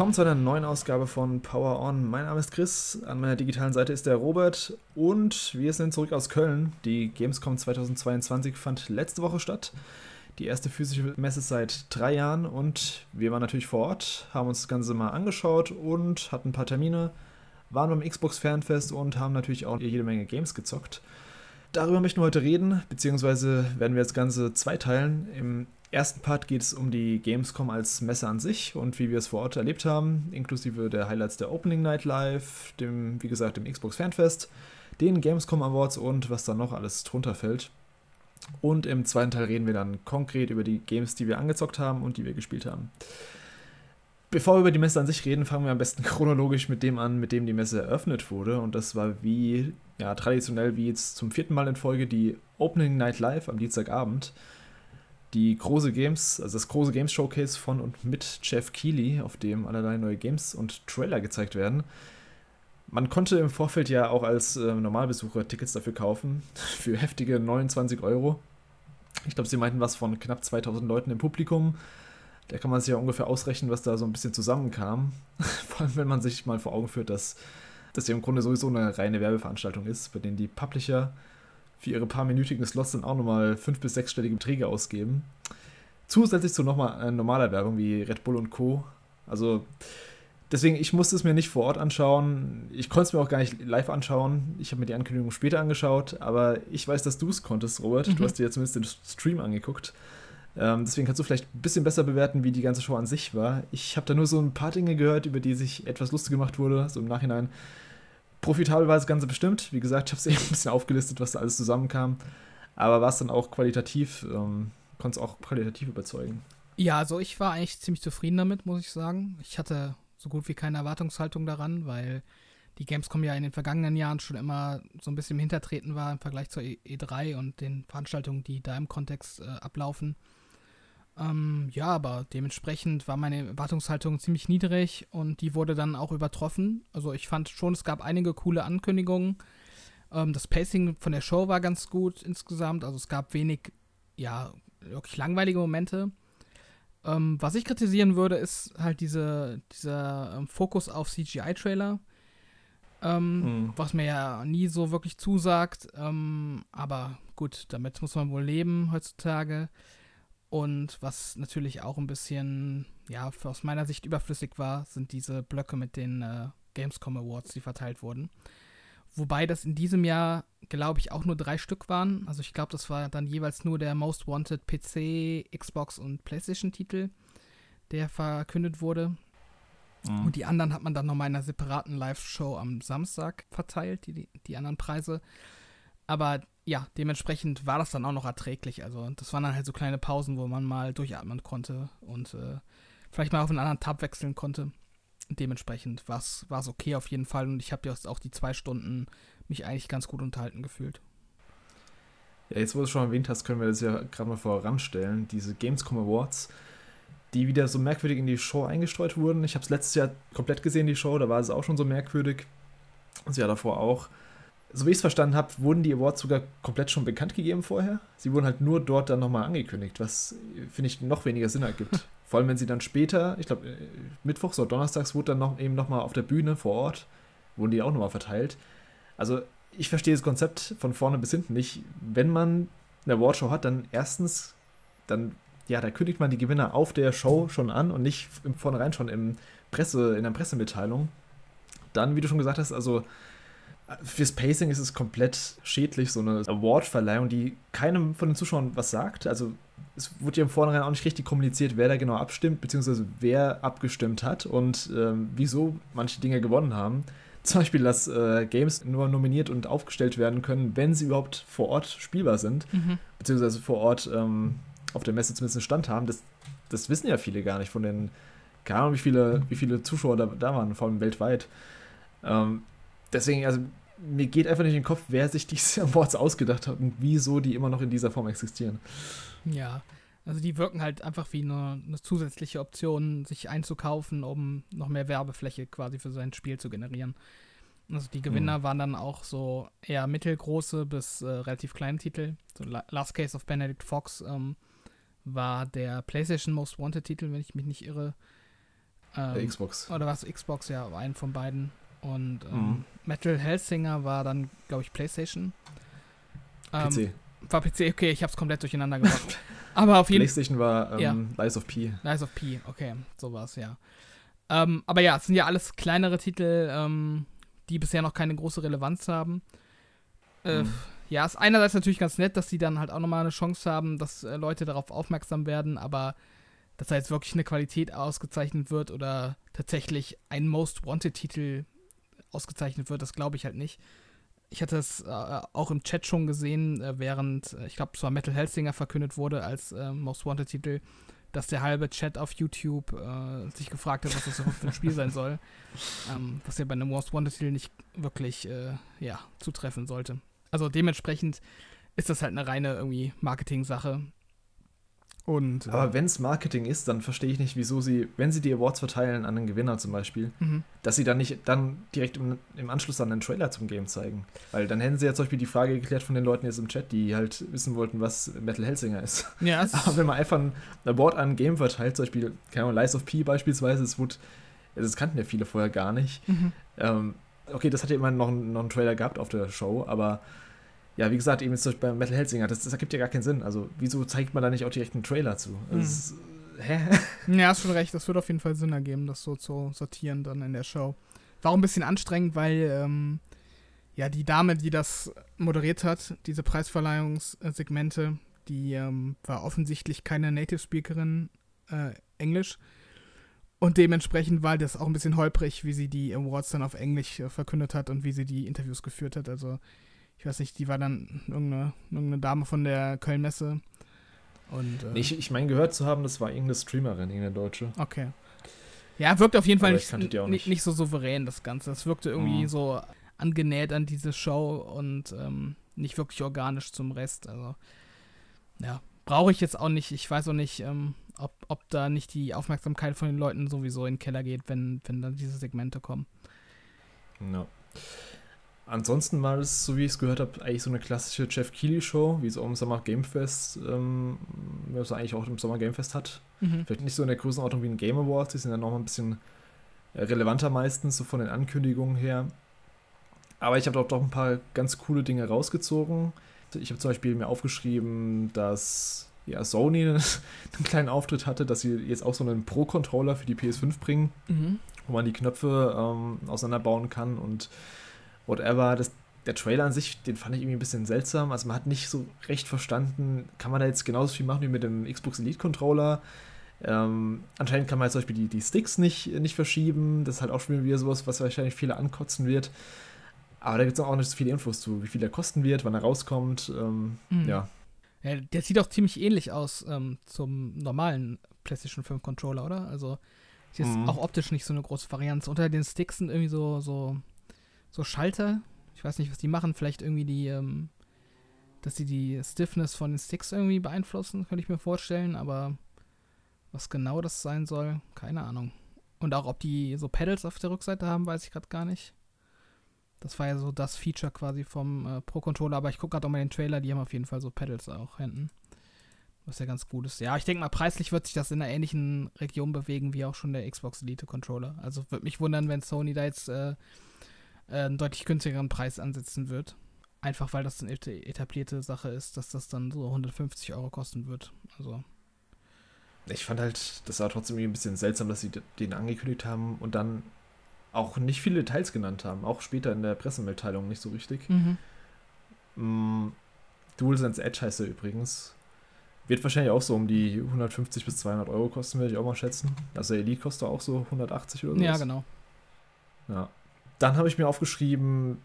Willkommen zu einer neuen Ausgabe von Power On. Mein Name ist Chris, an meiner digitalen Seite ist der Robert und wir sind zurück aus Köln. Die Gamescom 2022 fand letzte Woche statt. Die erste physische Messe seit drei Jahren und wir waren natürlich vor Ort, haben uns das Ganze mal angeschaut und hatten ein paar Termine, waren beim Xbox Fanfest und haben natürlich auch jede Menge Games gezockt. Darüber möchten wir heute reden, beziehungsweise werden wir das Ganze zweiteilen. Im ersten Part geht es um die Gamescom als Messe an sich und wie wir es vor Ort erlebt haben, inklusive der Highlights der Opening Night Live, dem, wie gesagt, dem Xbox Fanfest, den Gamescom Awards und was da noch alles drunter fällt. Und im zweiten Teil reden wir dann konkret über die Games, die wir angezockt haben und die wir gespielt haben. Bevor wir über die Messe an sich reden, fangen wir am besten chronologisch mit dem an, mit dem die Messe eröffnet wurde. Und das war wie, ja, traditionell wie jetzt zum vierten Mal in Folge die Opening Night Live am Dienstagabend die große Games, also das große Games Showcase von und mit Jeff Keighley, auf dem allerlei neue Games und Trailer gezeigt werden. Man konnte im Vorfeld ja auch als äh, Normalbesucher Tickets dafür kaufen, für heftige 29 Euro. Ich glaube, sie meinten was von knapp 2000 Leuten im Publikum. Da kann man sich ja ungefähr ausrechnen, was da so ein bisschen zusammenkam. Vor allem, wenn man sich mal vor Augen führt, dass das ja im Grunde sowieso eine reine Werbeveranstaltung ist, bei denen die Publisher für ihre paar minütigen Slots dann auch nochmal fünf- bis sechsstellige Beträge ausgeben. Zusätzlich zu nochmal äh, normaler Werbung wie Red Bull und Co. Also deswegen, ich musste es mir nicht vor Ort anschauen. Ich konnte es mir auch gar nicht live anschauen. Ich habe mir die Ankündigung später angeschaut, aber ich weiß, dass du es konntest, Robert. Mhm. Du hast dir ja zumindest den Stream angeguckt. Ähm, deswegen kannst du vielleicht ein bisschen besser bewerten, wie die ganze Show an sich war. Ich habe da nur so ein paar Dinge gehört, über die sich etwas lustig gemacht wurde, so im Nachhinein. Profitabel war das Ganze bestimmt. Wie gesagt, ich habe es eben ein bisschen aufgelistet, was da alles zusammenkam. Aber war es dann auch qualitativ, ähm, konnte es auch qualitativ überzeugen? Ja, also ich war eigentlich ziemlich zufrieden damit, muss ich sagen. Ich hatte so gut wie keine Erwartungshaltung daran, weil die Gamescom ja in den vergangenen Jahren schon immer so ein bisschen im Hintertreten war im Vergleich zur E3 und den Veranstaltungen, die da im Kontext äh, ablaufen. Ähm, ja, aber dementsprechend war meine Erwartungshaltung ziemlich niedrig und die wurde dann auch übertroffen. Also ich fand schon, es gab einige coole Ankündigungen. Ähm, das Pacing von der Show war ganz gut insgesamt. Also es gab wenig, ja, wirklich langweilige Momente. Ähm, was ich kritisieren würde, ist halt diese, dieser ähm, Fokus auf CGI-Trailer. Mhm. Was mir ja nie so wirklich zusagt. Ähm, aber gut, damit muss man wohl leben heutzutage. Und was natürlich auch ein bisschen, ja, aus meiner Sicht überflüssig war, sind diese Blöcke mit den äh, Gamescom Awards, die verteilt wurden. Wobei das in diesem Jahr, glaube ich, auch nur drei Stück waren. Also ich glaube, das war dann jeweils nur der Most Wanted PC, Xbox und PlayStation-Titel, der verkündet wurde. Mhm. Und die anderen hat man dann nochmal in einer separaten Live-Show am Samstag verteilt, die, die anderen Preise. Aber ja, dementsprechend war das dann auch noch erträglich. Also das waren dann halt so kleine Pausen, wo man mal durchatmen konnte und äh, vielleicht mal auf einen anderen Tab wechseln konnte. Dementsprechend war es okay auf jeden Fall und ich habe jetzt auch die zwei Stunden mich eigentlich ganz gut unterhalten gefühlt. Ja, jetzt wo du es schon erwähnt hast, können wir das ja gerade mal voranstellen. Diese Gamescom Awards, die wieder so merkwürdig in die Show eingestreut wurden. Ich habe es letztes Jahr komplett gesehen, die Show, da war es auch schon so merkwürdig. Und ja davor auch so wie ich es verstanden habe, wurden die Awards sogar komplett schon bekannt gegeben vorher. Sie wurden halt nur dort dann nochmal angekündigt, was, finde ich, noch weniger Sinn ergibt. Vor allem, wenn sie dann später, ich glaube, äh, Mittwochs oder Donnerstags wurde dann noch, eben nochmal auf der Bühne vor Ort, wurden die auch nochmal verteilt. Also, ich verstehe das Konzept von vorne bis hinten nicht. Wenn man eine Awardshow hat, dann erstens, dann, ja, da kündigt man die Gewinner auf der Show schon an und nicht im Vornherein schon im Presse, in der Pressemitteilung. Dann, wie du schon gesagt hast, also Fürs Pacing ist es komplett schädlich, so eine Award-Verleihung, die keinem von den Zuschauern was sagt. Also es wurde ja im Vornherein auch nicht richtig kommuniziert, wer da genau abstimmt, beziehungsweise wer abgestimmt hat und ähm, wieso manche Dinge gewonnen haben. Zum Beispiel, dass äh, Games nur nominiert und aufgestellt werden können, wenn sie überhaupt vor Ort spielbar sind, mhm. beziehungsweise vor Ort ähm, auf der Messe zumindest einen Stand haben. Das, das wissen ja viele gar nicht von den, keine Ahnung, wie viele, wie viele Zuschauer da, da waren, vor allem weltweit. Ähm, deswegen, also mir geht einfach nicht in den Kopf, wer sich diese Awards ausgedacht hat und wieso die immer noch in dieser Form existieren. Ja, also die wirken halt einfach wie eine, eine, zusätzliche Option, sich einzukaufen, um noch mehr Werbefläche quasi für sein Spiel zu generieren. Also die Gewinner mhm. waren dann auch so eher mittelgroße bis äh, relativ kleine Titel. So Last Case of Benedict Fox ähm, war der PlayStation Most Wanted Titel, wenn ich mich nicht irre. Ähm, Der Xbox. Oder was Xbox, ja, einen von beiden. Und ähm, Mhm. Metal Hellsinger war dann, glaube ich, PlayStation. Ähm, PC. War PC, okay, ich hab's komplett durcheinander gebracht. Aber auf jeden Fall. PlayStation war ähm, Ja. Lies of P. Lies of P, okay, sowas, ja. Ähm, aber ja, es sind ja alles kleinere Titel, ähm, die bisher noch keine große Relevanz haben. Äh, Mhm. Ja, ist einerseits natürlich ganz nett, dass die dann halt auch nochmal eine Chance haben, dass äh, Leute darauf aufmerksam werden, aber dass da jetzt wirklich eine Qualität ausgezeichnet wird oder tatsächlich ein Most Wanted-Titel ausgezeichnet wird, das glaube ich halt nicht. Ich hatte es äh, auch im Chat schon gesehen, äh, während, äh, ich glaube, zwar Metal Hellsinger verkündet wurde als äh, Most Wanted-Titel, dass der halbe Chat auf YouTube äh, sich gefragt hat, was das überhaupt für ein Spiel sein soll. Ähm, was ja bei einem Most Wanted-Titel nicht wirklich äh, ja, zutreffen sollte. Also dementsprechend ist das halt eine reine irgendwie Marketing-Sache. Und äh, Aber wenn es Marketing ist, dann verstehe ich nicht, wieso sie, wenn sie die Awards verteilen an den Gewinner zum Beispiel, mhm. dass sie dann nicht dann direkt im, im Anschluss dann einen Trailer zum Game zeigen. Weil dann hätten sie ja zum Beispiel die Frage geklärt von den Leuten jetzt im Chat, die halt wissen wollten, was Metal Hellsinger ist. ja, Aber wenn man einfach ein Award an ein Game verteilt, zum Beispiel, keine Ahnung, Lies of P beispielsweise, es wurde, das kannten ja viele vorher gar nicht. mhm. Ähm, okay, das hat ja immer noch, einen- noch einen Trailer gehabt auf der Show, aber ja, wie gesagt, eben jetzt zum Beispiel bei Metal Hellsinger, das, das ergibt ja gar keinen Sinn. Also, wieso zeigt man da nicht auch direkt einen Trailer zu? Mhm. Ist, hä? Ja, hast schon recht. Das wird auf jeden Fall Sinn ergeben, das so zu sortieren dann in der Show. War auch ein bisschen anstrengend, weil ähm, ja die Dame, die das moderiert hat, diese Preisverleihungssegmente, die ähm, war offensichtlich keine Native Speakerin äh, Englisch. Und dementsprechend war das auch ein bisschen holprig, wie sie die Awards dann auf Englisch äh, verkündet hat und wie sie die Interviews geführt hat. Also, ich weiß nicht, die war dann irgendeine, irgendeine Dame von der Köln-Messe. Und, äh, Nee, ich, ich meine, gehört zu haben, das war irgendeine Streamerin, irgendeine Deutsche. Okay. Ja, wirkt auf jeden Fall Aber nicht, nicht. nicht. so souverän, das Ganze. Es wirkte irgendwie Mhm. so angenäht an diese Show und ähm, nicht wirklich organisch zum Rest. Also, ja, brauche ich jetzt auch nicht. Ich weiß auch nicht, ähm, ob, ob da nicht die Aufmerksamkeit von den Leuten sowieso in den Keller geht, wenn, wenn dann diese Segmente kommen. Ja. Ansonsten war es, so wie ich es gehört habe, eigentlich so eine klassische Jeff Keighley-Show, wie es auch im Sommer Game Fest, ähm, was er eigentlich auch im Sommer Game Fest hat. Mhm. Vielleicht nicht so in der Größenordnung wie ein Game Awards, die sind dann noch mal ein bisschen äh, relevanter meistens, so von den Ankündigungen her. Aber ich habe doch doch ein paar ganz coole Dinge rausgezogen. Ich habe zum Beispiel mir aufgeschrieben, dass ja, Sony einen kleinen Auftritt hatte, dass sie jetzt auch so einen Pro-Controller für die PS5 bringen, Mhm. wo man die Knöpfe ähm, auseinanderbauen kann und whatever. Das, der Trailer an sich, den fand ich irgendwie ein bisschen seltsam. Also man hat nicht so recht verstanden, kann man da jetzt genauso viel machen wie mit dem Xbox Elite Controller. Ähm, anscheinend kann man jetzt zum Beispiel die, die Sticks nicht, nicht verschieben. Das ist halt auch schon wieder sowas, was wahrscheinlich viele ankotzen wird. Aber da gibt es auch nicht so viele Infos zu, wie viel der kosten wird, wann er rauskommt. Ähm, Mhm. Ja. Ja, der sieht auch ziemlich ähnlich aus ähm, zum normalen PlayStation 5 Controller, oder? Also ist jetzt Mhm. auch optisch nicht so eine große Varianz. Unter den Sticks sind irgendwie so, so, so Schalter. Ich weiß nicht, was die machen. Vielleicht irgendwie die, ähm, dass sie die Stiffness von den Sticks irgendwie beeinflussen, könnte ich mir vorstellen. Aber was genau das sein soll, keine Ahnung. Und auch, ob die so Pedals auf der Rückseite haben, weiß ich gerade gar nicht. Das war ja so das Feature quasi vom äh, Pro-Controller, aber ich gucke gerade auch mal den Trailer, die haben auf jeden Fall so Pedals auch hinten. Was ja ganz gut ist. Ja, ich denke mal, preislich wird sich das in einer ähnlichen Region bewegen wie auch schon der Xbox Elite Controller. Also würde mich wundern, wenn Sony da jetzt äh, einen deutlich günstigeren Preis ansetzen wird. Einfach weil das eine eta- etablierte Sache ist, dass das dann so 150 Euro kosten wird. Also, Ich fand halt, das war trotzdem irgendwie ein bisschen seltsam, dass sie den angekündigt haben und dann auch nicht viele Details genannt haben. Auch später in der Pressemitteilung nicht so richtig. mhm. Mm, DualSense Edge heißt er übrigens. Wird wahrscheinlich auch so um die 150 bis 200 Euro kosten, würde ich auch mal schätzen. Also der Elite kostet auch so 180 oder so. ja, genau. Ja. Dann habe ich mir aufgeschrieben,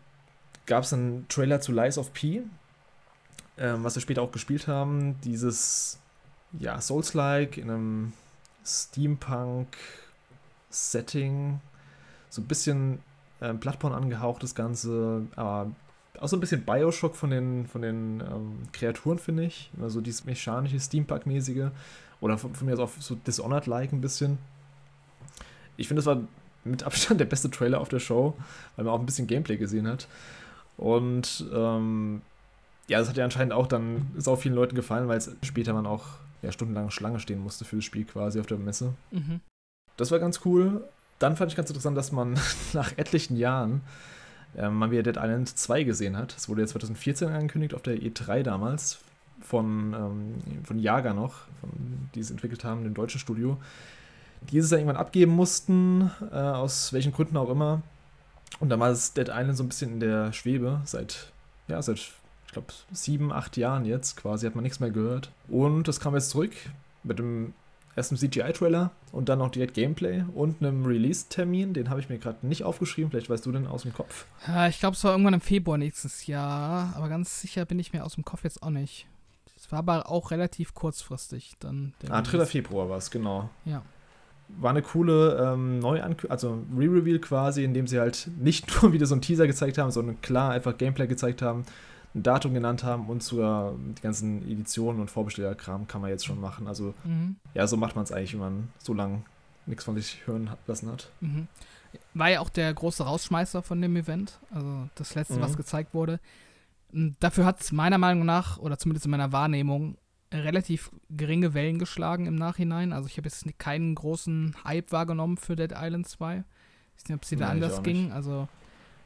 gab es einen Trailer zu Lies of P, ähm, was wir später auch gespielt haben. Dieses, ja, Souls-like in einem Steampunk-Setting. So ein bisschen ähm, Bloodborne angehaucht, das Ganze, aber auch so ein bisschen Bioshock von den, von den ähm, Kreaturen, finde ich. Immer so dieses mechanische, Steampunk-mäßige. Oder von, von mir aus auch so Dishonored-like ein bisschen. Ich finde, das war mit Abstand der beste Trailer auf der Show, weil man auch ein bisschen Gameplay gesehen hat. Und ähm, ja, das hat ja anscheinend auch dann sau vielen Leuten gefallen, weil es später man auch ja, stundenlang Schlange stehen musste für das Spiel quasi auf der Messe. Mhm. Das war ganz cool. Dann fand ich ganz interessant, dass man nach etlichen Jahren äh, mal wieder Dead Island 2 gesehen hat. Das wurde ja 2014 angekündigt auf der E3 damals von, ähm, von Jager noch, von, die es entwickelt haben, dem deutschen Studio. Die es dann irgendwann abgeben mussten, äh, aus welchen Gründen auch immer. Und dann war das Dead Island so ein bisschen in der Schwebe seit, ja, seit, ich glaube, sieben, acht Jahren jetzt quasi, hat man nichts mehr gehört. Und das kam jetzt zurück mit dem ersten CGI-Trailer und dann noch direkt Gameplay und einem Release-Termin. Den habe ich mir gerade nicht aufgeschrieben. Vielleicht weißt du den aus dem Kopf. Ja, ich glaube, es war irgendwann im Februar nächstes Jahr, aber ganz sicher bin ich mir aus dem Kopf jetzt auch nicht. Es war aber auch relativ kurzfristig dann. ah, 3. Februar war es, genau. Ja. War eine coole ähm, Neuankündigung, also Re-Reveal quasi, in dem sie halt nicht nur wieder so einen Teaser gezeigt haben, sondern klar einfach Gameplay gezeigt haben, ein Datum genannt haben und sogar die ganzen Editionen und Vorbestellerkram kann man jetzt schon machen. Also mhm. ja, so macht man es eigentlich, wenn man so lange nichts von sich hören lassen hat. Mhm. War ja auch der große Rausschmeißer von dem Event, also das letzte, mhm. was gezeigt wurde. Dafür hat es meiner Meinung nach, oder zumindest in meiner Wahrnehmung, relativ geringe Wellen geschlagen im Nachhinein. Also ich habe jetzt keinen großen Hype wahrgenommen für Dead Island 2. Ich weiß nicht, ob es dir da anders ging. Also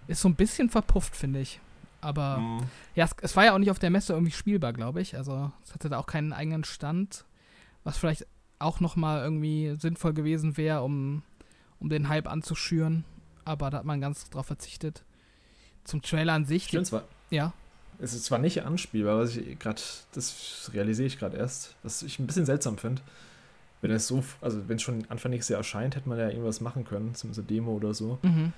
ist so ein bisschen verpufft, finde ich. Aber mhm. ja, es, es, war ja auch nicht auf der Messe irgendwie spielbar, glaube ich. Also es hatte da auch keinen eigenen Stand, was vielleicht auch nochmal irgendwie sinnvoll gewesen wäre, um, um den Hype anzuschüren. Aber da hat man ganz drauf verzichtet. Zum Trailer an sich. Stimmt, zwar, ja. Es ist zwar nicht anspielbar, was ich gerade, das realisiere ich gerade erst, was ich ein bisschen seltsam finde. Wenn es so, also wenn es schon Anfang nächstes Jahr erscheint, hätte man ja irgendwas machen können, zumindest eine Demo oder so. Mhm.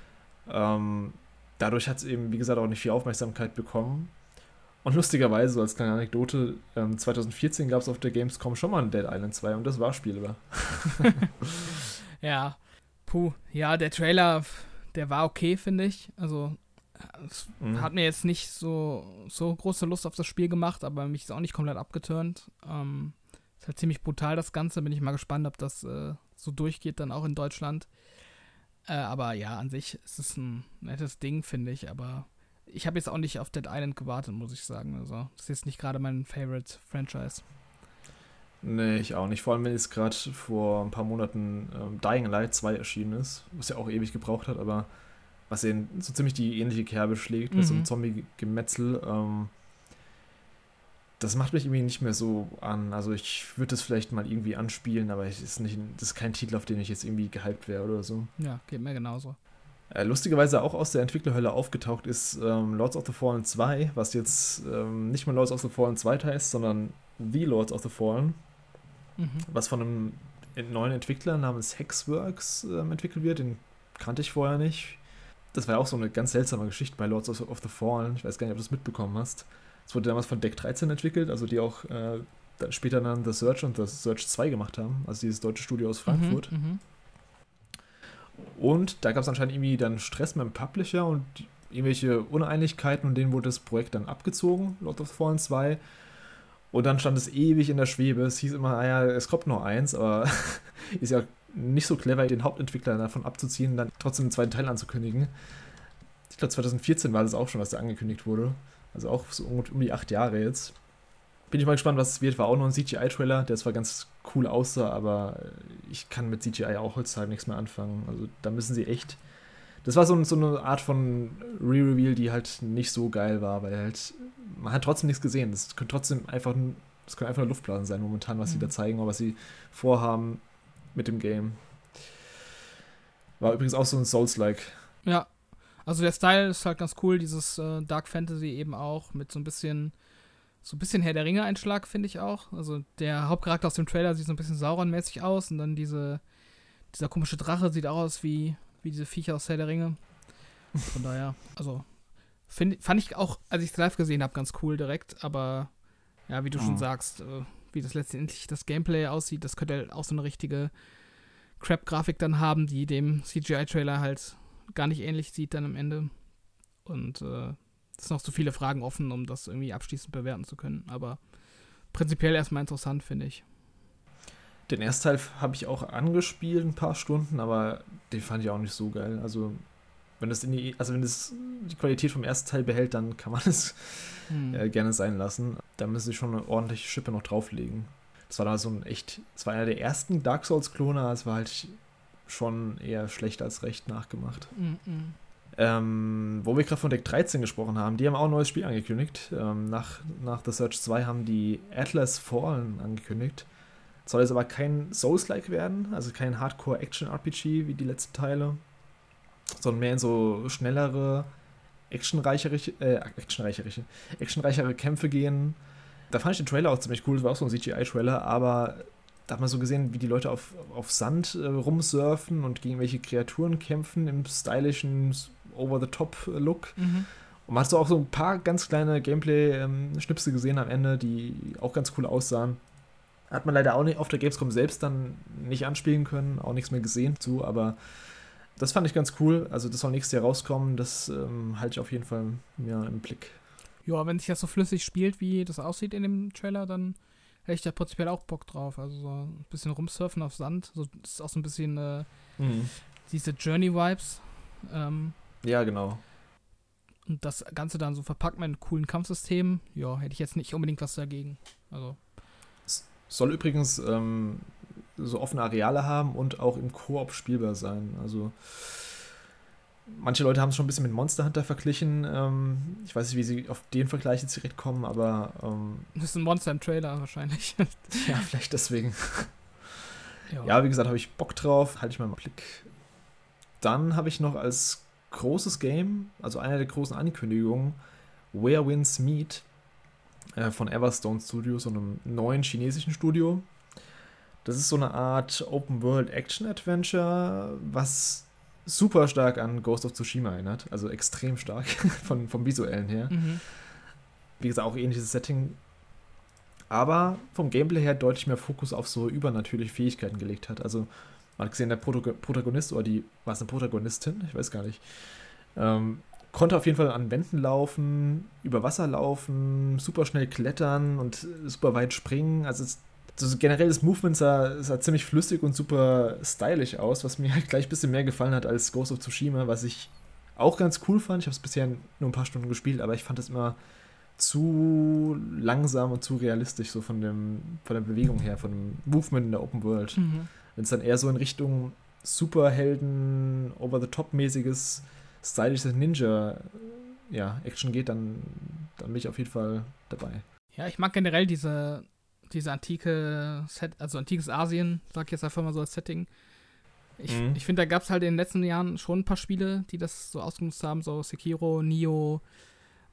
Ähm, dadurch hat es eben, wie gesagt, auch nicht viel Aufmerksamkeit bekommen. Und lustigerweise, so als kleine Anekdote, ähm, 2014 gab es auf der Gamescom schon mal ein Dead Island 2 und das war spielbar. ja, puh, ja, der Trailer, der war okay, finde ich. Also, es mhm. hat mir jetzt nicht so, so große Lust auf das Spiel gemacht, aber mich ist auch nicht komplett abgeturnt. Ähm, ist halt ziemlich brutal, das Ganze. Bin ich mal gespannt, ob das äh, so durchgeht, dann auch in Deutschland. Äh, aber ja, an sich ist es ein nettes Ding, finde ich. Aber ich habe jetzt auch nicht auf Dead Island gewartet, muss ich sagen. Also, das ist jetzt nicht gerade mein Favorite Franchise. Nee, ich auch nicht. Vor allem, wenn jetzt gerade vor ein paar Monaten ähm, Dying Light 2 erschienen ist, was ja auch ewig gebraucht hat, aber was eben so ziemlich die ähnliche Kerbe schlägt, mit mhm. so einem mhm. Zombie-Gemetzel. Ähm, das macht mich irgendwie nicht mehr so an. Also ich würde das vielleicht mal irgendwie anspielen, aber es ist nicht, das ist kein Titel, auf den ich jetzt irgendwie gehypt wäre oder so. Ja, geht mir genauso. Äh, lustigerweise auch aus der Entwicklerhölle aufgetaucht ist ähm, Lords of the Fallen 2, was jetzt ähm, nicht mehr Lords of the Fallen 2 heißt, sondern The Lords of the Fallen, mhm. was von einem neuen Entwickler namens Hexworks ähm, entwickelt wird. Den kannte ich vorher nicht. Das war ja auch so eine ganz seltsame Geschichte bei Lords of the Fallen. Ich weiß gar nicht, ob du es mitbekommen hast. Es wurde damals von Deck 13 entwickelt, also die auch äh, dann später dann The Search und The Search 2 gemacht haben, also dieses deutsche Studio aus Frankfurt. Mhm, mhm. und da gab es anscheinend irgendwie dann Stress mit dem Publisher und irgendwelche Uneinigkeiten und denen wurde das Projekt dann abgezogen, Lord of the Fallen 2. Und dann stand es ewig in der Schwebe. Es hieß immer, naja, ah es kommt noch eins, aber ist ja nicht so clever, den Hauptentwickler davon abzuziehen, dann trotzdem einen zweiten Teil anzukündigen. Ich glaube, 2014 war das auch schon, was da angekündigt wurde. Also auch so um die acht Jahre jetzt. Bin ich mal gespannt, was es wird. War auch noch ein CGI-Trailer, der zwar ganz cool aussah, aber ich kann mit CGI auch heutzutage nichts mehr anfangen. Also da müssen sie echt. Das war so, so eine Art von Re-Reveal, die halt nicht so geil war, weil halt man hat trotzdem nichts gesehen. Das könnte trotzdem einfach, das können einfach nur Luftblasen sein momentan, was mhm. sie da zeigen oder was sie vorhaben mit dem Game. War übrigens auch so ein Souls-like. Ja, also der Style ist halt ganz cool, dieses äh, Dark Fantasy eben auch mit so ein bisschen, so ein bisschen Herr der Ringe-Einschlag, finde ich auch. Also der Hauptcharakter aus dem Trailer sieht so ein bisschen Sauron-mäßig aus und dann diese, dieser komische Drache sieht auch aus wie, wie diese Viecher aus Herr der Ringe. Von daher, also find, fand ich auch, als ich es live gesehen habe, ganz cool direkt, aber ja, wie du oh. schon sagst, äh, wie das letztendlich das Gameplay aussieht, das könnte halt auch so eine richtige Crap-Grafik dann haben, die dem CGI-Trailer halt gar nicht ähnlich sieht dann am Ende. Und äh, es sind noch so viele Fragen offen, um das irgendwie abschließend bewerten zu können. Aber prinzipiell erstmal interessant, finde ich. Den ersten Teil habe ich auch angespielt, ein paar Stunden, aber den fand ich auch nicht so geil. Also, wenn das in die, also wenn das die Qualität vom ersten Teil behält, dann kann man es hm. äh, gerne sein lassen. Da müssen sie schon eine ordentliche Schippe noch drauflegen. Das war da so ein echt, das war einer der ersten Dark Souls-Klone, es war halt schon eher schlecht als recht nachgemacht. Mm -mm. Ähm, wo wir gerade von Deck 13 gesprochen haben, die haben auch ein neues Spiel angekündigt. Ähm, nach, nach The Search 2 haben die Atlas Fallen angekündigt. Soll es aber kein Souls-like werden, also kein Hardcore-Action-RPG wie die letzten Teile, sondern mehr in so schnellere, actionreichere, äh, actionreichere, actionreichere Kämpfe gehen. Da fand ich den Trailer auch ziemlich cool, das war auch so ein CGI-Trailer, aber da hat man so gesehen, wie die Leute auf, auf Sand äh, rumsurfen und gegen welche Kreaturen kämpfen im stylischen Over-the-Top-Look. Mhm. Und man hat so auch so ein paar ganz kleine Gameplay-Schnipse gesehen am Ende, die auch ganz cool aussahen. Hat man leider auch nicht auf der Gamescom selbst dann nicht anspielen können, auch nichts mehr gesehen zu, aber das fand ich ganz cool. Also das soll nächstes Jahr rauskommen, das ähm, halte ich auf jeden Fall mir im Blick. Ja, wenn sich das so flüssig spielt, wie das aussieht in dem Trailer, dann hätte ich da prinzipiell auch Bock drauf. Also so ein bisschen rumsurfen auf Sand. So, das ist auch so ein bisschen äh, Mhm. diese Journey-Vibes. Ähm, Ja, genau. und das Ganze dann so verpackt mit einem coolen Kampfsystem, ja, hätte ich jetzt nicht unbedingt was dagegen. Also, Soll übrigens ähm, so offene Areale haben und auch im Koop spielbar sein. Also manche Leute haben es schon ein bisschen mit Monster Hunter verglichen. Ähm, ich weiß nicht, wie sie auf den Vergleich jetzt direkt kommen, aber ähm, das ist ein Monster im Trailer wahrscheinlich. ja, vielleicht deswegen. Ja, wie gesagt, habe ich Bock drauf, halte ich mal im Blick. Dann habe ich noch als großes Game, also einer der großen Ankündigungen, Where Winds Meet äh, von Everstone Studios, so einem neuen chinesischen Studio. Das ist so eine Art Open World Action Adventure, was super stark an Ghost of Tsushima erinnert, also extrem stark von, vom visuellen her. Mhm. Wie gesagt, auch ähnliches Setting. Aber vom Gameplay her deutlich mehr Fokus auf so übernatürliche Fähigkeiten gelegt hat. Also, man hat gesehen, der Protago Protagonist oder die, war es eine Protagonistin? Ich weiß gar nicht. Ähm, konnte auf jeden Fall an Wänden laufen, über Wasser laufen, super schnell klettern und super weit springen. Also, es, also generell das Movement sah, sah ziemlich flüssig und super stylisch aus, was mir halt gleich ein bisschen mehr gefallen hat als Ghost of Tsushima, was ich auch ganz cool fand. Ich habe es bisher nur ein paar Stunden gespielt, aber ich fand es immer zu langsam und zu realistisch, so von, dem, von der Bewegung her, von dem Movement in der Open World. Mhm. Wenn es dann eher so in Richtung Superhelden, over-the-top-mäßiges, stylisches Ninja ja, Action geht, dann, dann bin ich auf jeden Fall dabei. Ja, ich mag generell diese, diese antike Set, also antikes Asien, sag ich jetzt einfach mal so als Setting. Ich, Mhm. ich finde, da gab es halt in den letzten Jahren schon ein paar Spiele, die das so ausgenutzt haben, so Sekiro, Nio,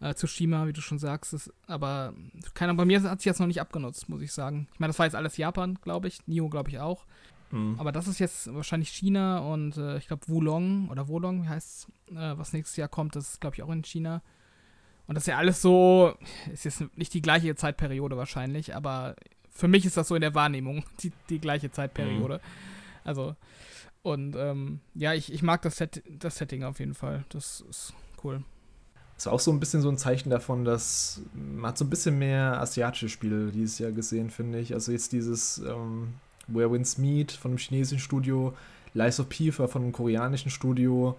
äh, Tsushima, wie du schon sagst. Das, aber keiner bei mir hat sich jetzt noch nicht abgenutzt, muss ich sagen. Ich meine, das war jetzt alles Japan, glaube ich. Nio, glaube ich, auch. Mhm. Aber das ist jetzt wahrscheinlich China und äh, ich glaube Wulong oder Wolong, wie heißt es, äh, was nächstes Jahr kommt, das ist glaube ich auch in China. Und das ist ja alles so, ist jetzt nicht die gleiche Zeitperiode wahrscheinlich, aber für mich ist das so in der Wahrnehmung die, die gleiche Zeitperiode. Also, und ähm, ja, ich, ich mag das, Set, das Setting auf jeden Fall. Das ist cool. Das war auch so ein bisschen so ein Zeichen davon, dass man hat so ein bisschen mehr asiatische Spiele dieses Jahr gesehen, finde ich. Also jetzt dieses ähm, Where Winds Meet von einem chinesischen Studio, Lies of P war von einem koreanischen Studio.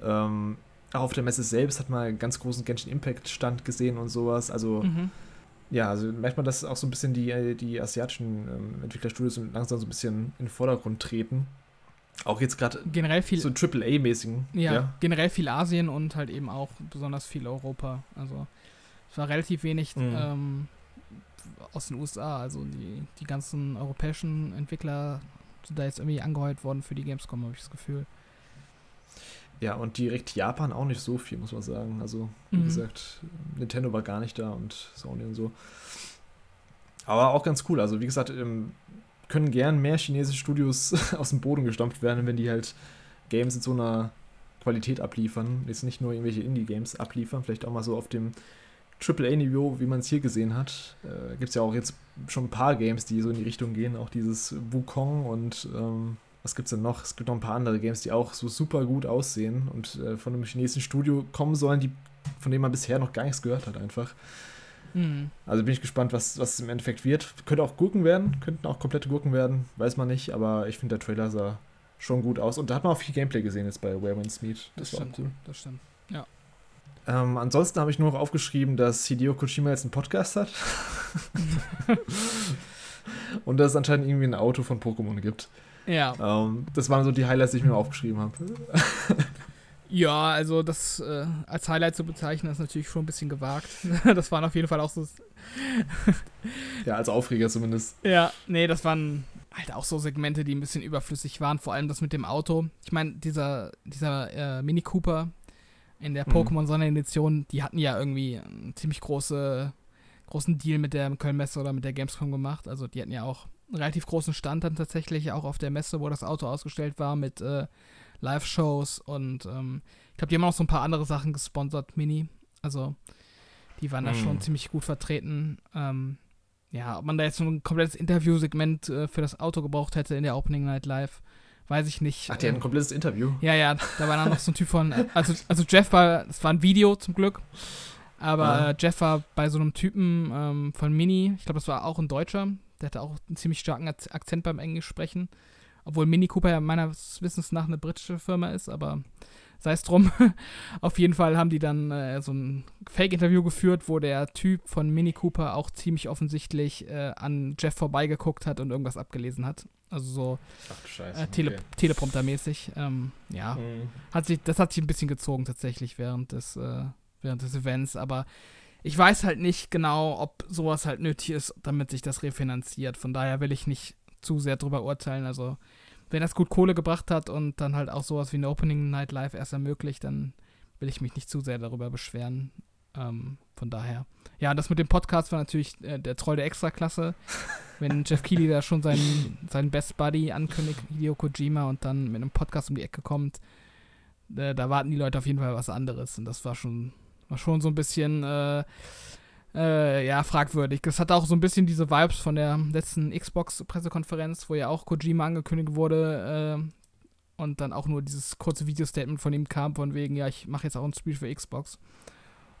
Ähm, auch auf der Messe selbst hat man einen ganz großen Genshin Impact Stand gesehen und sowas. Also Mhm. ja, also merkt man, dass auch so ein bisschen die, äh, die asiatischen ähm, Entwicklerstudios langsam so ein bisschen in den Vordergrund treten. Auch jetzt gerade Generell viel, so AAA-mäßigen. ja, generell viel Asien und halt eben auch besonders viel Europa. Also es war relativ wenig Mhm. ähm, aus den USA. Also die, die ganzen europäischen Entwickler sind da jetzt irgendwie angeheuert worden für die Gamescom, habe ich das Gefühl. Ja, und direkt Japan auch nicht so viel, muss man sagen. Also, wie Mhm. gesagt, Nintendo war gar nicht da und Sony und so. Aber auch ganz cool. Also, wie gesagt, ähm, können gern mehr chinesische Studios aus dem Boden gestampft werden, wenn die halt Games in so einer Qualität abliefern. Jetzt nicht nur irgendwelche Indie-Games abliefern, vielleicht auch mal so auf dem AAA-Niveau, wie man es hier gesehen hat. Äh, Gibt es ja auch jetzt schon ein paar Games, die so in die Richtung gehen. Auch dieses Wukong und ähm, was gibt's denn noch? Es gibt noch ein paar andere Games, die auch so super gut aussehen und äh, von einem chinesischen Studio kommen sollen, die, von denen man bisher noch gar nichts gehört hat, einfach. Mhm. Also bin ich gespannt, was, was es im Endeffekt wird. Könnte auch Gurken werden, könnten auch komplette Gurken werden, weiß man nicht, aber ich finde, der Trailer sah schon gut aus. Und da hat man auch viel Gameplay gesehen jetzt bei Where Winds Meet. Das, Das war stimmt. cool. Das stimmt. Ähm, ansonsten habe ich nur noch aufgeschrieben, dass Hideo Kojima jetzt einen Podcast hat. und dass es anscheinend irgendwie ein Auto von Pokémon gibt. Ja. Ähm, das waren so die Highlights, die ich mir aufgeschrieben habe. Ja, also das äh, als Highlight zu bezeichnen, ist natürlich schon ein bisschen gewagt. das waren auf jeden Fall auch so. ja, als Aufreger zumindest. Ja, nee, das waren halt auch so Segmente, die ein bisschen überflüssig waren. Vor allem das mit dem Auto. Ich meine, dieser, dieser äh, Mini Cooper in der Mhm. Pokémon Sonderedition, die hatten ja irgendwie einen ziemlich große, großen Deal mit der Köln-Messe oder mit der Gamescom gemacht. Also die hatten ja auch relativ großen Stand dann tatsächlich, auch auf der Messe, wo das Auto ausgestellt war mit äh, Live-Shows und ähm, ich glaube, die haben auch so ein paar andere Sachen gesponsert, Mini. Also die waren da Mhm. schon ziemlich gut vertreten. Ähm, ja, ob man da jetzt so ein komplettes Interviewsegment äh, für das Auto gebraucht hätte in der Opening Night Live, weiß ich nicht. Ach, die hatten ein Ähm, komplettes Interview. ja, ja, da war dann noch so ein Typ von, also, also Jeff war, das war ein Video zum Glück, aber Ah. äh, Jeff war bei so einem Typen ähm, von Mini, ich glaube, das war auch ein Deutscher, der hatte auch einen ziemlich starken Akzent beim Englisch sprechen, obwohl Mini Cooper ja meines Wissens nach eine britische Firma ist, aber sei es drum. Auf jeden Fall haben die dann äh, so ein Fake-Interview geführt, wo der Typ von Mini Cooper auch ziemlich offensichtlich äh, an Jeff vorbeigeguckt hat und irgendwas abgelesen hat. Also so Scheiße. äh, Tele Teleprompter-mäßig. Ähm, ja, Mhm. hat sich, das hat sich ein bisschen gezogen tatsächlich während des, äh, während des Events, aber ich weiß halt nicht genau, ob sowas halt nötig ist, damit sich das refinanziert. Von daher will ich nicht zu sehr drüber urteilen. Also, wenn das gut Kohle gebracht hat und dann halt auch sowas wie eine Opening Night Live erst ermöglicht, dann will ich mich nicht zu sehr darüber beschweren. Ähm, von daher. Ja, das mit dem Podcast war natürlich äh, der Troll der Extraklasse. Wenn Jeff Keighley da schon seinen, seinen Best Buddy ankündigt, Hideo Kojima, und dann mit einem Podcast um die Ecke kommt, äh, da warten die Leute auf jeden Fall was anderes. Und das war schon, war schon so ein bisschen, äh, äh, ja, fragwürdig. Das hat auch so ein bisschen diese Vibes von der letzten Xbox-Pressekonferenz, wo ja auch Kojima angekündigt wurde äh, und dann auch nur dieses kurze Video-Statement von ihm kam, von wegen, ja, ich mache jetzt auch ein Spiel für Xbox.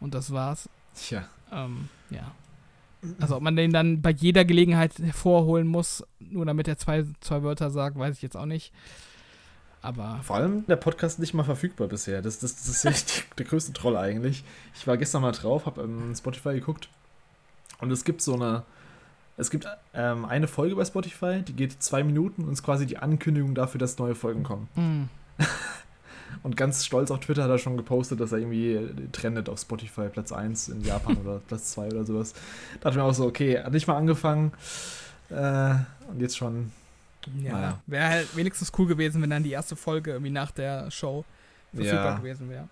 Und das war's. Tja. Ähm, ja. Also ob man den dann bei jeder Gelegenheit hervorholen muss, nur damit er zwei, zwei Wörter sagt, weiß ich jetzt auch nicht. Aber Vor allem der Podcast nicht mal verfügbar bisher. Das, das, das ist echt der größte Troll eigentlich. Ich war gestern mal drauf, habe ähm, Spotify geguckt und es gibt so eine. Es gibt ähm, eine Folge bei Spotify, die geht zwei Minuten und ist quasi die Ankündigung dafür, dass neue Folgen kommen. mh, Und ganz stolz auf Twitter hat er schon gepostet, dass er irgendwie trendet auf Spotify Platz 1 in Japan oder Platz 2 oder sowas. Da dachte ich mir auch so, okay, hat nicht mal angefangen. Äh, und jetzt schon. Ja, Naja. wäre halt wenigstens cool gewesen, wenn dann die erste Folge irgendwie nach der Show verfügbar Ja. gewesen wäre.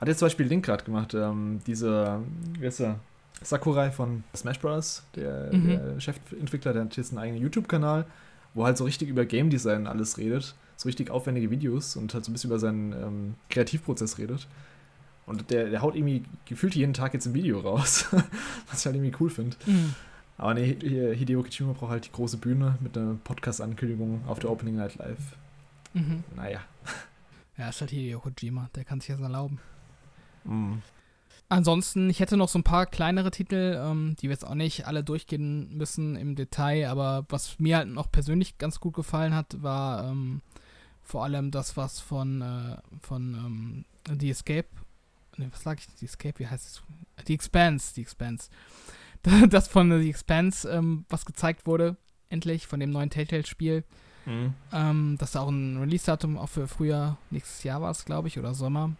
Hat jetzt zum Beispiel Link gerade gemacht, ähm, diese, wie heißt er? Sakurai von Smash Bros., der, Mhm. der Chefentwickler, der hat jetzt einen eigenen YouTube-Kanal, wo halt so richtig über Game Design alles redet. So richtig aufwendige Videos und halt so ein bisschen über seinen ähm, Kreativprozess redet. Und der, der haut irgendwie gefühlt jeden Tag jetzt ein Video raus, was ich halt irgendwie cool finde. Mhm. Aber nee, Hideo Kojima braucht halt die große Bühne mit einer Podcast-Ankündigung auf der Opening Night Live. Mhm. Naja. Ja, ist halt Hideo Kojima, der kann sich das erlauben. Mm. Ansonsten, ich hätte noch so ein paar kleinere Titel, ähm, die wir jetzt auch nicht alle durchgehen müssen im Detail, aber was mir halt noch persönlich ganz gut gefallen hat, war ähm, vor allem das, was von, äh, von ähm, The Escape, ne, was sag ich, The Escape, wie heißt es? The Expanse, The Expanse. Das von The Expanse, ähm, was gezeigt wurde, endlich, von dem neuen Telltale-Spiel. Mm. Ähm, dass da auch ein Release-Datum auch für Frühjahr nächstes Jahr war es, glaube ich, oder Sommer.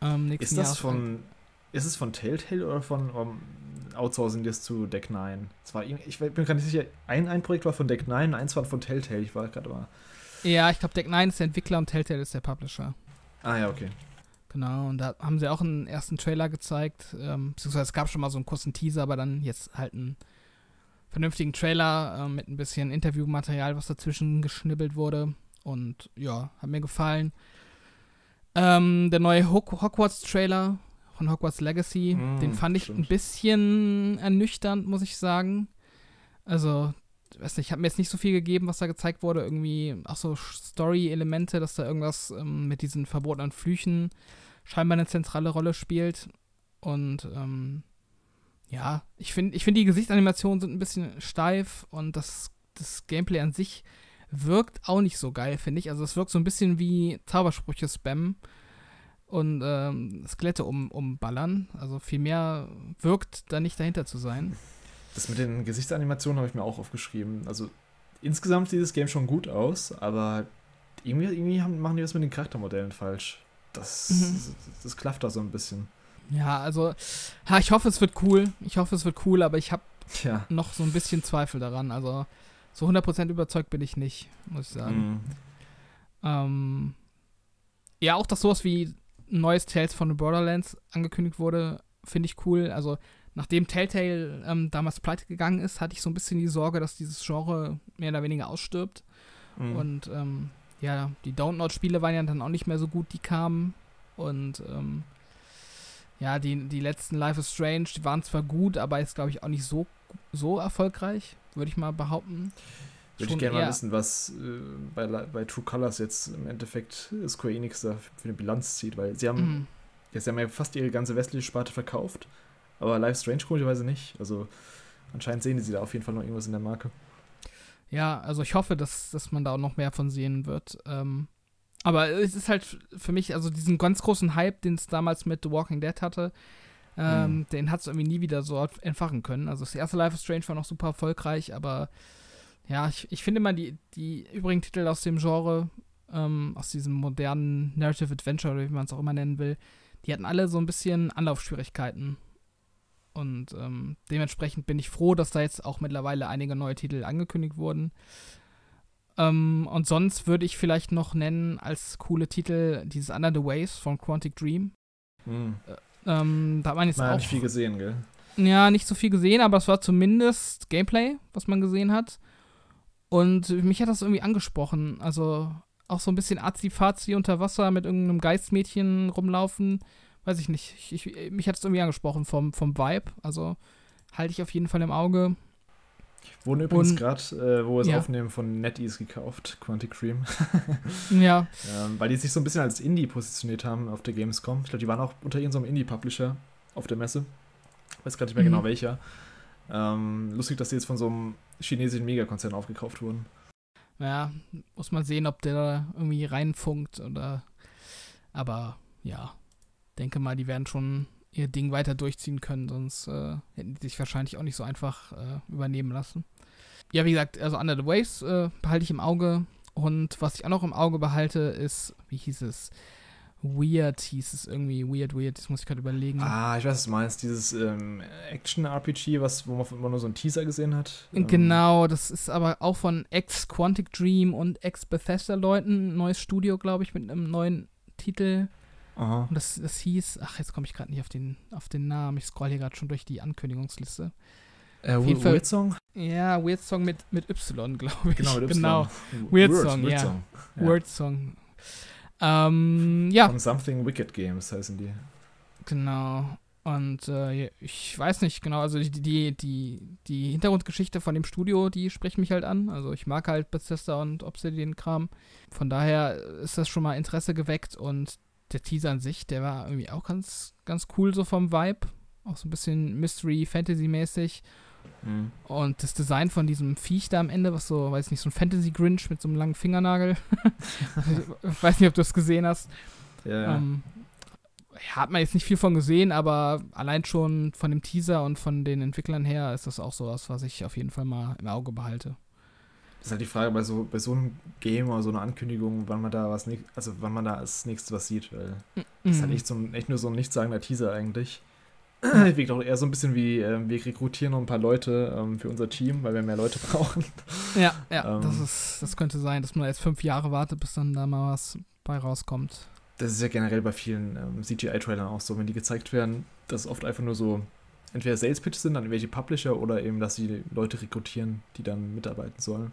Ähm, Ist das Jahres- von. Ist es von Telltale oder von um, Outsourcing das zu Deck 9? Es war, ich bin gerade nicht sicher, ein, ein Projekt war von Deck 9, eins war von Telltale. Ich war gerade mal. Ja, ich glaube, Deck 9 ist der Entwickler und Telltale ist der Publisher. Ah ja, okay. Genau, und da haben sie auch einen ersten Trailer gezeigt. Ähm, beziehungsweise es gab schon mal so einen kurzen Teaser, aber dann jetzt halt einen vernünftigen Trailer ähm, mit ein bisschen Interviewmaterial, was dazwischen geschnibbelt wurde. Und ja, hat mir gefallen. Ähm, der neue Hog Hogwarts-Trailer von Hogwarts Legacy, Mm, den fand ich ein stimmt. bisschen ernüchternd, muss ich sagen. Also, weiß nicht, hat mir jetzt nicht so viel gegeben, was da gezeigt wurde. Irgendwie auch so Story-Elemente, dass da irgendwas ähm, mit diesen verbotenen Flüchen scheinbar eine zentrale Rolle spielt. Und ähm, ja, ich finde, ich find, die Gesichtsanimationen sind ein bisschen steif und das, das Gameplay an sich wirkt auch nicht so geil, finde ich. Also es wirkt so ein bisschen wie Zaubersprüche spammen und ähm, Skelette um, umballern. Also viel mehr wirkt da nicht dahinter zu sein. Das mit den Gesichtsanimationen habe ich mir auch aufgeschrieben. Also insgesamt sieht das Game schon gut aus, aber irgendwie, irgendwie haben, machen die das mit den Charaktermodellen falsch. Das, mhm. das, das klafft da so ein bisschen. Ja, also, ja, ich hoffe, es wird cool. Ich hoffe, es wird cool, aber ich habe ja. noch so ein bisschen Zweifel daran. Also, so 100% überzeugt bin ich nicht, muss ich sagen. Mhm. Ähm, ja, auch, dass sowas wie ein neues Tales von the Borderlands angekündigt wurde, finde ich cool. Also, nachdem Telltale ähm, damals pleite gegangen ist, hatte ich so ein bisschen die Sorge, dass dieses Genre mehr oder weniger ausstirbt. Mhm. Und ähm, ja, die Download-Spiele waren ja dann auch nicht mehr so gut, die kamen. Und ähm, ja, die, die letzten Life is Strange, die waren zwar gut, aber ist, glaube ich, auch nicht so, so erfolgreich, würde ich mal behaupten. Würde ich gerne mal wissen, was äh, bei, bei True Colors jetzt im Endeffekt Square Enix da für eine Bilanz zieht, weil sie haben, mhm. ja, sie haben ja fast ihre ganze westliche Sparte verkauft, aber Life Strange komischerweise nicht. Also anscheinend sehen sie da auf jeden Fall noch irgendwas in der Marke. Ja, also ich hoffe, dass, dass man da auch noch mehr von sehen wird. Ähm, aber es ist halt für mich, also diesen ganz großen Hype, den es damals mit The Walking Dead hatte, ähm, mhm. den hat es irgendwie nie wieder so entfachen können. Also das erste Life is Strange war noch super erfolgreich, aber ja, ich, ich finde mal die, die übrigen Titel aus dem Genre, ähm, aus diesem modernen Narrative Adventure oder wie man es auch immer nennen will, die hatten alle so ein bisschen Anlaufschwierigkeiten. Und ähm, dementsprechend bin ich froh, dass da jetzt auch mittlerweile einige neue Titel angekündigt wurden. Ähm, und sonst würde ich vielleicht noch nennen als coole Titel dieses Under the Waves von Quantic Dream. Hm. Äh, ähm, da hat man jetzt man auch nicht viel gesehen, gell? Ja, nicht so viel gesehen, aber es war zumindest Gameplay, was man gesehen hat. Und mich hat das irgendwie angesprochen. Also auch so ein bisschen Azi-Fazi unter Wasser mit irgendeinem Geistmädchen rumlaufen. Weiß ich nicht. Ich, ich, mich hat es irgendwie angesprochen vom, vom Vibe. Also halte ich auf jeden Fall im Auge. Wurden übrigens gerade, äh, wo wir es ja. aufnehmen, von NetEase gekauft, Quantic Cream. ja. Ähm, weil die sich so ein bisschen als Indie positioniert haben auf der Gamescom. Ich glaube, die waren auch unter irgendeinem Indie-Publisher auf der Messe. Ich weiß gerade nicht mehr genau mhm. genau welcher. Ähm, lustig, dass die jetzt von so einem chinesischen Megakonzern aufgekauft wurden. Ja, muss man sehen, ob der da irgendwie reinfunkt oder. Aber ja, denke mal, die werden schon ihr Ding weiter durchziehen können, sonst äh, hätten die sich wahrscheinlich auch nicht so einfach äh, übernehmen lassen. Ja, wie gesagt, also Under the Waves äh, behalte ich im Auge. Und was ich auch noch im Auge behalte, ist, wie hieß es? Weird hieß es irgendwie. Weird, weird, das muss ich gerade überlegen. Ah, ich weiß, was du meinst. Dieses ähm, Action-RPG, wo man immer nur so einen Teaser gesehen hat. Ähm. Genau, das ist aber auch von ex-Quantic Dream und ex-Bethesda-Leuten. Neues Studio, glaube ich, mit einem neuen Titel. Aha. Und das, das hieß, ach, jetzt komme ich gerade nicht auf den, auf den Namen. Ich scroll hier gerade schon durch die Ankündigungsliste. Äh, Weird Song? Ja, Weird Song mit, mit Y, glaube ich. Genau, mit Y. Genau. Weird, Weird Song, Weird ja. Song. ja. Weird Song. Ähm, ja. Von Something Wicked Games heißen die. Genau. Und äh, ich weiß nicht genau, also die, die, die, die Hintergrundgeschichte von dem Studio, die spricht mich halt an. Also ich mag halt Bethesda und Obsidian-Kram. Von daher ist das schon mal Interesse geweckt und der Teaser an sich, der war irgendwie auch ganz, ganz cool so vom Vibe. Auch so ein bisschen Mystery-Fantasy-mäßig. Mhm. Und das Design von diesem Viech da am Ende, was so, weiß nicht, so ein Fantasy-Grinch mit so einem langen Fingernagel. ich weiß nicht, ob du das gesehen hast. Ja. Ähm, hat man jetzt nicht viel von gesehen, aber allein schon von dem Teaser und von den Entwicklern her ist das auch sowas, was ich auf jeden Fall mal im Auge behalte. Das ist halt die Frage bei so, bei so einem Game oder so einer Ankündigung, wann man da was also wann man da als nächstes was sieht, weil mhm. das ist halt echt, so ein, echt nur so ein nichtssagender Teaser eigentlich. Wirkt auch eher so ein bisschen wie, äh, wir rekrutieren noch ein paar Leute ähm, für unser Team, weil wir mehr Leute brauchen. Ja, ja, ähm, das, ist, das könnte sein, dass man jetzt fünf Jahre wartet, bis dann da mal was bei rauskommt. Das ist ja generell bei vielen ähm, CGI-Trailern auch so, wenn die gezeigt werden, dass oft einfach nur so entweder Sales Pitch sind an irgendwelche Publisher oder eben, dass sie Leute rekrutieren, die dann mitarbeiten sollen.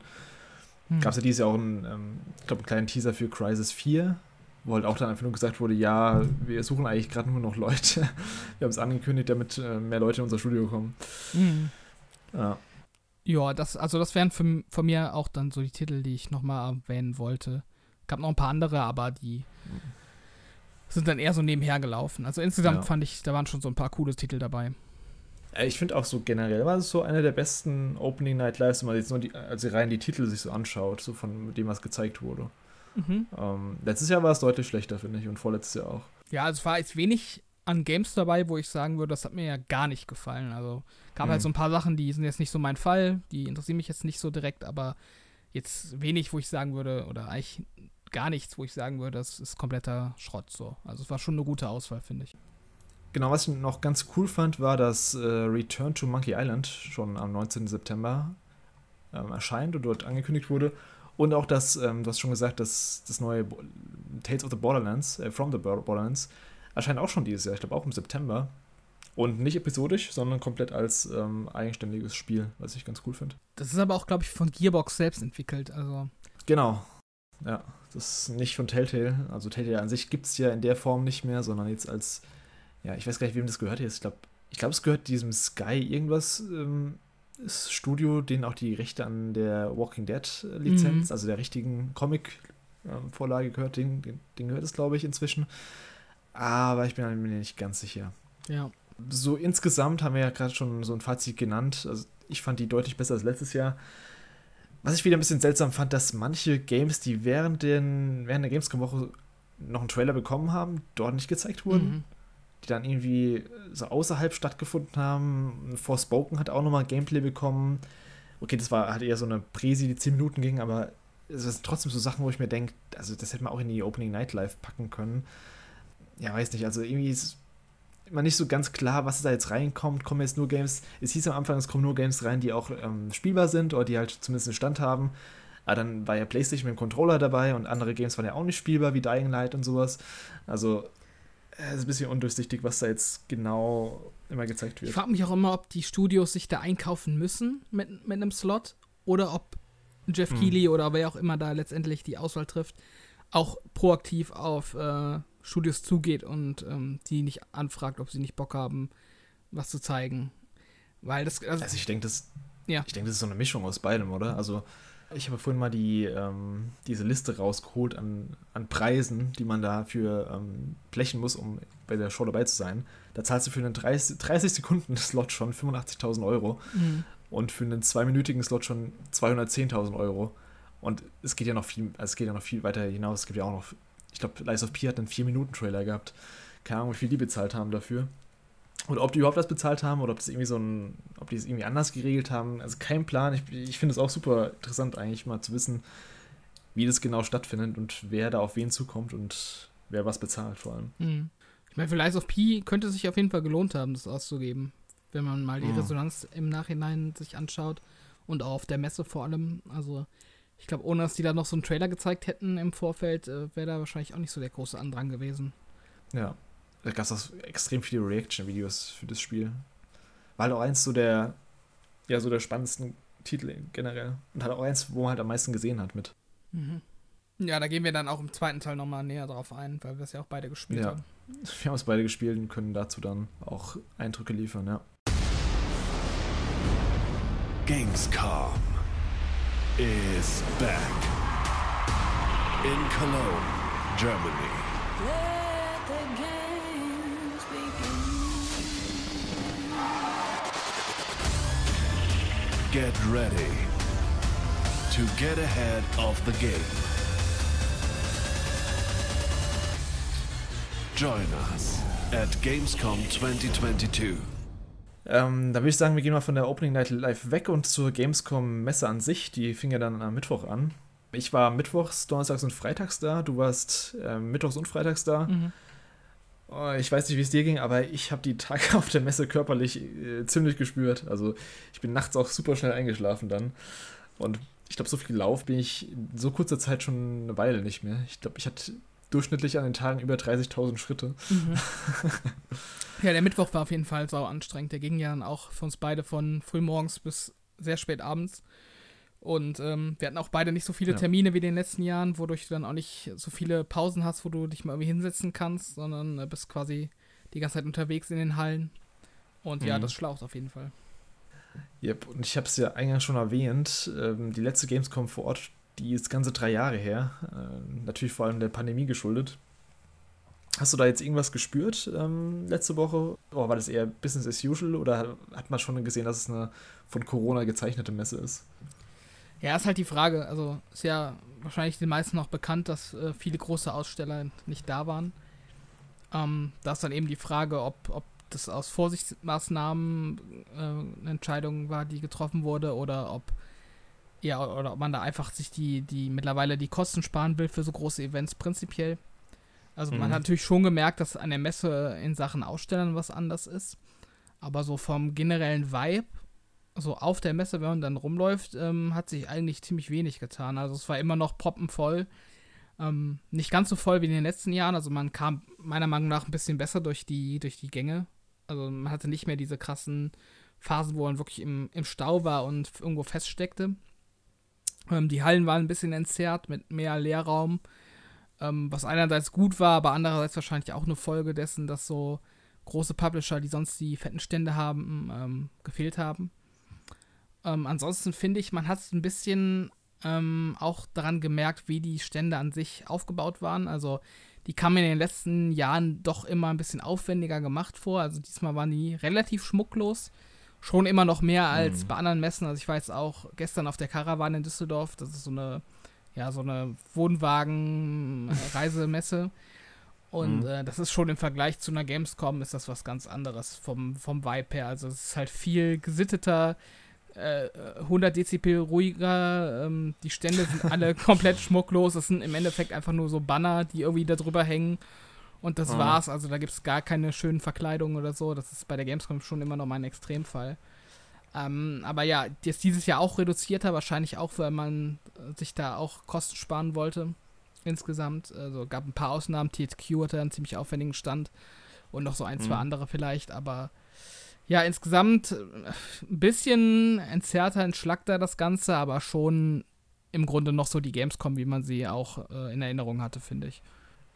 Hm. Gab es ja dieses Jahr auch einen, ähm, ich glaube, einen kleinen Teaser für Crisis 4, wo halt auch dann einfach nur gesagt wurde, ja, wir suchen eigentlich gerade nur noch Leute. wir haben es angekündigt, damit äh, mehr Leute in unser Studio kommen. Hm. Ja. Ja, das, also das wären für, von mir auch dann so die Titel, die ich nochmal erwähnen wollte. Gab noch ein paar andere, aber die hm. sind dann eher so nebenher gelaufen. Also insgesamt ja. fand ich, da waren schon so ein paar coole Titel dabei. Ich finde auch so generell war es so eine der besten Opening Night Lives, wenn man jetzt nur die, also rein die Titel sich so anschaut, so von dem, was gezeigt wurde. Mhm. Ähm, letztes Jahr war es deutlich schlechter, finde ich, und vorletztes Jahr auch. Ja, also es war jetzt wenig an Games dabei, wo ich sagen würde, das hat mir ja gar nicht gefallen. Also gab Mhm. halt so ein paar Sachen, die sind jetzt nicht so mein Fall, die interessieren mich jetzt nicht so direkt, aber jetzt wenig, wo ich sagen würde, oder eigentlich gar nichts, wo ich sagen würde, das ist kompletter Schrott so. Also es war schon eine gute Auswahl, finde ich. Genau, was ich noch ganz cool fand, war, dass äh, Return to Monkey Island schon am 19. September ähm, erscheint und dort angekündigt wurde. Und auch, dass, ähm, du hast schon gesagt, dass das neue Bo Tales of the Borderlands, äh, From the Borderlands, erscheint auch schon dieses Jahr. Ich glaube auch im September. Und nicht episodisch, sondern komplett als ähm, eigenständiges Spiel, was ich ganz cool finde. Das ist aber auch, glaube ich, von Gearbox selbst entwickelt. Also Genau. Ja, das ist nicht von Telltale. Also Telltale an sich gibt es ja in der Form nicht mehr, sondern jetzt als, ja, ich weiß gar nicht, wem das gehört jetzt. Ich glaube, ich glaub, es gehört diesem Sky irgendwas ähm, Studio, denen auch die Rechte an der Walking Dead äh, Lizenz, Mhm. also der richtigen Comic-Vorlage gehört, den, den, den gehört es, glaube ich, inzwischen. Aber ich bin mir nicht ganz sicher. ja. So insgesamt haben wir ja gerade schon so ein Fazit genannt. Also ich fand die deutlich besser als letztes Jahr. Was ich wieder ein bisschen seltsam fand, dass manche Games, die während, den, während der Gamescom-Woche noch einen Trailer bekommen haben, dort nicht gezeigt wurden. Mhm. Die dann irgendwie so außerhalb stattgefunden haben. Forspoken hat auch nochmal Gameplay bekommen. Okay, das war halt eher so eine Präsi, die 10 Minuten ging, aber es sind trotzdem so Sachen, wo ich mir denke, also das hätte man auch in die Opening Night Live packen können. Ja, weiß nicht, also irgendwie ist immer nicht so ganz klar, was da jetzt reinkommt. Kommen jetzt nur Games, es hieß am Anfang, es kommen nur Games rein, die auch ähm, spielbar sind oder die halt zumindest einen Stand haben. Aber dann war ja PlayStation mit dem Controller dabei und andere Games waren ja auch nicht spielbar, wie Dying Light und sowas. Also, es ist ein bisschen undurchsichtig, was da jetzt genau immer gezeigt Ich wird. frage mich auch immer, ob die Studios sich da einkaufen müssen mit, mit einem Slot oder ob Jeff Hm. Keighley oder wer auch immer da letztendlich die Auswahl trifft, auch proaktiv auf äh, Studios zugeht und ähm, die nicht anfragt, ob sie nicht Bock haben, was zu zeigen. Weil das, also, Also ich denke, das, Ja. ich denke, das ist so eine Mischung aus beidem, oder? Also ich habe vorhin mal die, ähm, diese Liste rausgeholt an, an Preisen, die man dafür ähm, blechen muss, um bei der Show dabei zu sein. Da zahlst du für einen 30, 30 Sekunden Slot schon 85.000 Euro mh, und für einen zweiminütigen Slot schon 210.000 Euro. Und es geht ja noch viel, also es geht ja noch viel weiter hinaus. Es gibt ja auch noch, ich glaube, Lies of P hat einen 4-Minuten-Trailer gehabt. Keine Ahnung, wie viel die bezahlt haben dafür. Oder ob die überhaupt was bezahlt haben oder ob das irgendwie so ein, ob die es irgendwie anders geregelt haben. Also kein Plan. Ich, ich finde es auch super interessant, eigentlich mal zu wissen, wie das genau stattfindet und wer da auf wen zukommt und wer was bezahlt vor allem. mh. Ich meine, für Lies of P könnte es sich auf jeden Fall gelohnt haben, das auszugeben, wenn man mal die Mhm. Resonanz im Nachhinein sich anschaut und auch auf der Messe vor allem. Also ich glaube, ohne dass die da noch so einen Trailer gezeigt hätten im Vorfeld, äh, wäre da wahrscheinlich auch nicht so der große Andrang gewesen. Ja. Da gab es auch extrem viele Reaction-Videos für das Spiel. War halt auch eins so der, ja, so der spannendsten Titel generell. Und halt auch eins, wo man halt am meisten gesehen hat mit. Mhm. Ja, da gehen wir dann auch im zweiten Teil nochmal näher drauf ein, weil wir es ja auch beide gespielt Ja. haben. Wir haben es beide gespielt und können dazu dann auch Eindrücke liefern, ja. Gamescom is back in Cologne, Germany. Get ready to get ahead of the game. Join us at Gamescom 2022. Ähm, da würde ich sagen, wir gehen mal von der Opening Night Live weg und zur Gamescom-Messe an sich. Die fing ja dann am Mittwoch an. Ich war mittwochs, donnerstags und freitags da. Du warst ähm, mittwochs und freitags da. Mhm. Oh, ich weiß nicht, wie es dir ging, aber ich habe die Tage auf der Messe körperlich äh, ziemlich gespürt. Also ich bin nachts auch super schnell eingeschlafen dann. Und ich glaube, so viel Lauf bin ich in so kurzer Zeit schon eine Weile nicht mehr. Ich glaube, ich hatte durchschnittlich an den Tagen über 30.000 Schritte. Mhm. ja, der Mittwoch war auf jeden Fall sau anstrengend. Der ging ja dann auch für uns beide von frühmorgens bis sehr spät abends. Und ähm, wir hatten auch beide nicht so viele Ja. Termine wie in den letzten Jahren, wodurch du dann auch nicht so viele Pausen hast, wo du dich mal irgendwie hinsetzen kannst, sondern äh, bist quasi die ganze Zeit unterwegs in den Hallen. Und ja, Mhm. das schlaucht auf jeden Fall. Yep, und ich habe es ja eingangs schon erwähnt, ähm, die letzte Gamescom vor Ort, die ist ganze drei Jahre her. Ähm, natürlich vor allem der Pandemie geschuldet. Hast du da jetzt irgendwas gespürt ähm, letzte Woche? Oder war das eher Business as usual oder hat man schon gesehen, dass es eine von Corona gezeichnete Messe ist? Ja, ist halt die Frage. Also ist ja wahrscheinlich den meisten noch bekannt, dass äh, viele große Aussteller nicht da waren. Ähm, da ist dann eben die Frage, ob, ob das aus Vorsichtsmaßnahmen äh, eine Entscheidung war, die getroffen wurde, oder ob ja, oder ob man da einfach sich die, die mittlerweile die Kosten sparen will für so große Events prinzipiell. Also man Mhm. hat natürlich schon gemerkt, dass an der Messe in Sachen Ausstellern was anders ist. Aber so vom generellen Vibe, so auf der Messe, wenn man dann rumläuft, ähm, hat sich eigentlich ziemlich wenig getan. Also es war immer noch proppenvoll. Ähm, nicht ganz so voll wie in den letzten Jahren. Also man kam meiner Meinung nach ein bisschen besser durch die, durch die Gänge. Also man hatte nicht mehr diese krassen Phasen, wo man wirklich im, im Stau war und irgendwo feststeckte. Ähm, die Hallen waren ein bisschen entzerrt mit mehr Leerraum. Ähm, was einerseits gut war, aber andererseits wahrscheinlich auch eine Folge dessen, dass so große Publisher, die sonst die fetten Stände haben, ähm, gefehlt haben. Ähm, ansonsten finde ich, man hat es ein bisschen ähm, auch daran gemerkt, wie die Stände an sich aufgebaut waren. Also die kamen in den letzten Jahren doch immer ein bisschen aufwendiger gemacht vor. Also diesmal waren die relativ schmucklos. Schon immer noch mehr als Mhm. bei anderen Messen. Also ich war jetzt auch gestern auf der Caravan in Düsseldorf. Das ist so eine, ja, so eine Wohnwagen-Reisemesse. Und Mhm. äh, das ist schon im Vergleich zu einer Gamescom ist das was ganz anderes vom, vom Vibe her. Also es ist halt viel gesitteter, äh, 100 Dezibel ruhiger. Ähm, die Stände sind alle komplett schmucklos. Es sind im Endeffekt einfach nur so Banner, die irgendwie da drüber hängen. Und das Ah. war's. Also da gibt es gar keine schönen Verkleidungen oder so. Das ist bei der Gamescom schon immer noch mal ein Extremfall. Ähm, aber ja, jetzt dieses Jahr auch reduzierter, wahrscheinlich auch, weil man äh, sich da auch Kosten sparen wollte. Insgesamt. Also gab ein paar Ausnahmen. THQ hatte einen ziemlich aufwendigen Stand. Und noch so ein, zwei Mhm. andere vielleicht. Aber ja, insgesamt äh, ein bisschen entzerrter, entschlackter das Ganze, aber schon im Grunde noch so die Gamescom, wie man sie auch äh, in Erinnerung hatte, finde ich.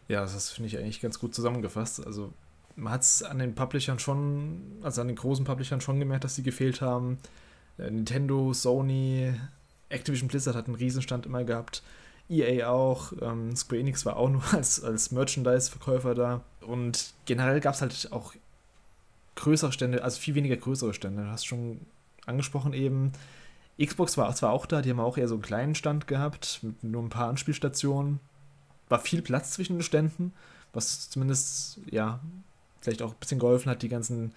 Ja, das finde ich eigentlich ganz gut zusammengefasst. Also man hat es an den Publishern schon, also an den großen Publishern schon gemerkt, dass die gefehlt haben. Äh, Nintendo, Sony, Activision Blizzard hat einen Riesenstand immer gehabt. EA auch, ähm, Square Enix war auch nur als, als Merchandise-Verkäufer da. Und generell gab es halt auch größere Stände, also viel weniger größere Stände. Du hast schon angesprochen eben. Xbox war zwar auch da, die haben auch eher so einen kleinen Stand gehabt, mit nur ein paar Anspielstationen. War viel Platz zwischen den Ständen, was zumindest, ja, vielleicht auch ein bisschen geholfen hat, die ganzen,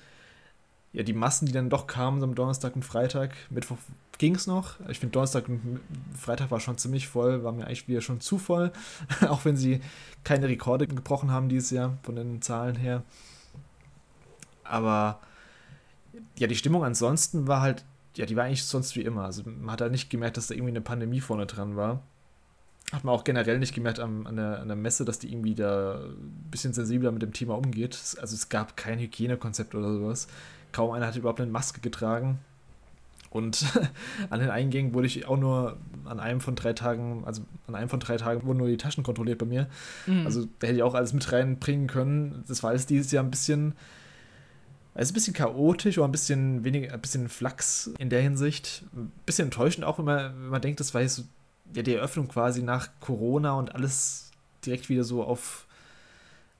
ja, die Massen, die dann doch kamen am Donnerstag und Freitag. Mittwoch ging es noch. Ich finde, Donnerstag und Freitag war schon ziemlich voll, war mir eigentlich wieder schon zu voll, auch wenn sie keine Rekorde gebrochen haben dieses Jahr von den Zahlen her. Aber ja, die Stimmung ansonsten war halt, ja, die war eigentlich sonst wie immer. Also man hat halt nicht gemerkt, dass da irgendwie eine Pandemie vorne dran war. Hat man auch generell nicht gemerkt an, an, der, an der Messe, dass die irgendwie da ein bisschen sensibler mit dem Thema umgeht. Also es gab kein Hygienekonzept oder sowas. Kaum einer hat überhaupt eine Maske getragen. Und an den Eingängen wurde ich auch nur an einem von drei Tagen, also an einem von drei Tagen wurden nur die Taschen kontrolliert bei mir. Mhm. Also da hätte ich auch alles mit reinbringen können. Das war alles dieses Jahr ein bisschen, also ein bisschen chaotisch oder ein bisschen weniger, ein bisschen Flachs in der Hinsicht. Ein bisschen enttäuschend auch, wenn man, wenn man denkt, das war jetzt ja, die Eröffnung quasi nach Corona und alles direkt wieder so auf,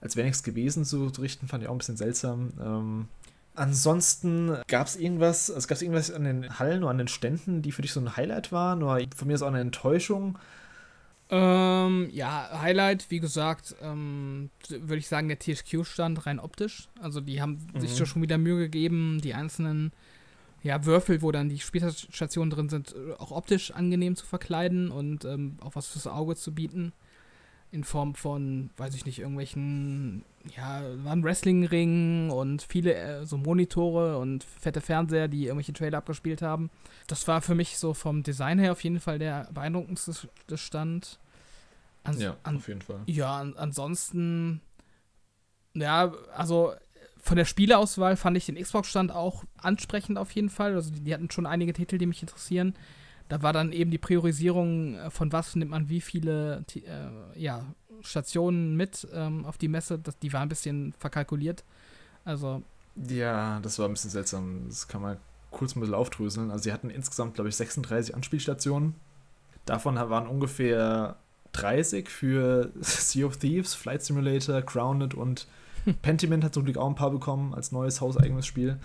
als wäre nichts gewesen zu richten, fand ich auch ein bisschen seltsam. Ähm, ansonsten gab es irgendwas, also gab es irgendwas an den Hallen oder an den Ständen, die für dich so ein Highlight waren oder von mir ist auch eine Enttäuschung. Ähm, ja, Highlight, wie gesagt, ähm, würde ich sagen, der THQ-Stand rein optisch. Also die haben sich Mhm. da schon wieder Mühe gegeben, die einzelnen ja, Würfel, wo dann die Spielstationen drin sind, auch optisch angenehm zu verkleiden und ähm, auch was fürs Auge zu bieten. In Form von, weiß ich nicht, irgendwelchen, ja, waren Wrestling-Ringen und viele äh, so Monitore und fette Fernseher, die irgendwelche Trailer abgespielt haben. Das war für mich so vom Design her auf jeden Fall der beeindruckendste Stand. Ans an, jeden Fall. ja, an, ansonsten, ja, also von der Spieleauswahl fand ich den Xbox-Stand auch ansprechend auf jeden Fall. Also die, die hatten schon einige Titel, die mich interessieren. Da war dann eben die Priorisierung, äh, von was nimmt man wie viele äh, ja, Stationen mit ähm, auf die Messe. Das, die war ein bisschen verkalkuliert. Also, Ja, das war ein bisschen seltsam. Das kann man kurz ein bisschen aufdröseln. Also sie hatten insgesamt, glaube ich, 36 Anspielstationen. Davon waren ungefähr 30 für Sea of Thieves, Flight Simulator, Grounded und Pentiment hat zum Glück auch ein paar bekommen als neues hauseigenes Spiel.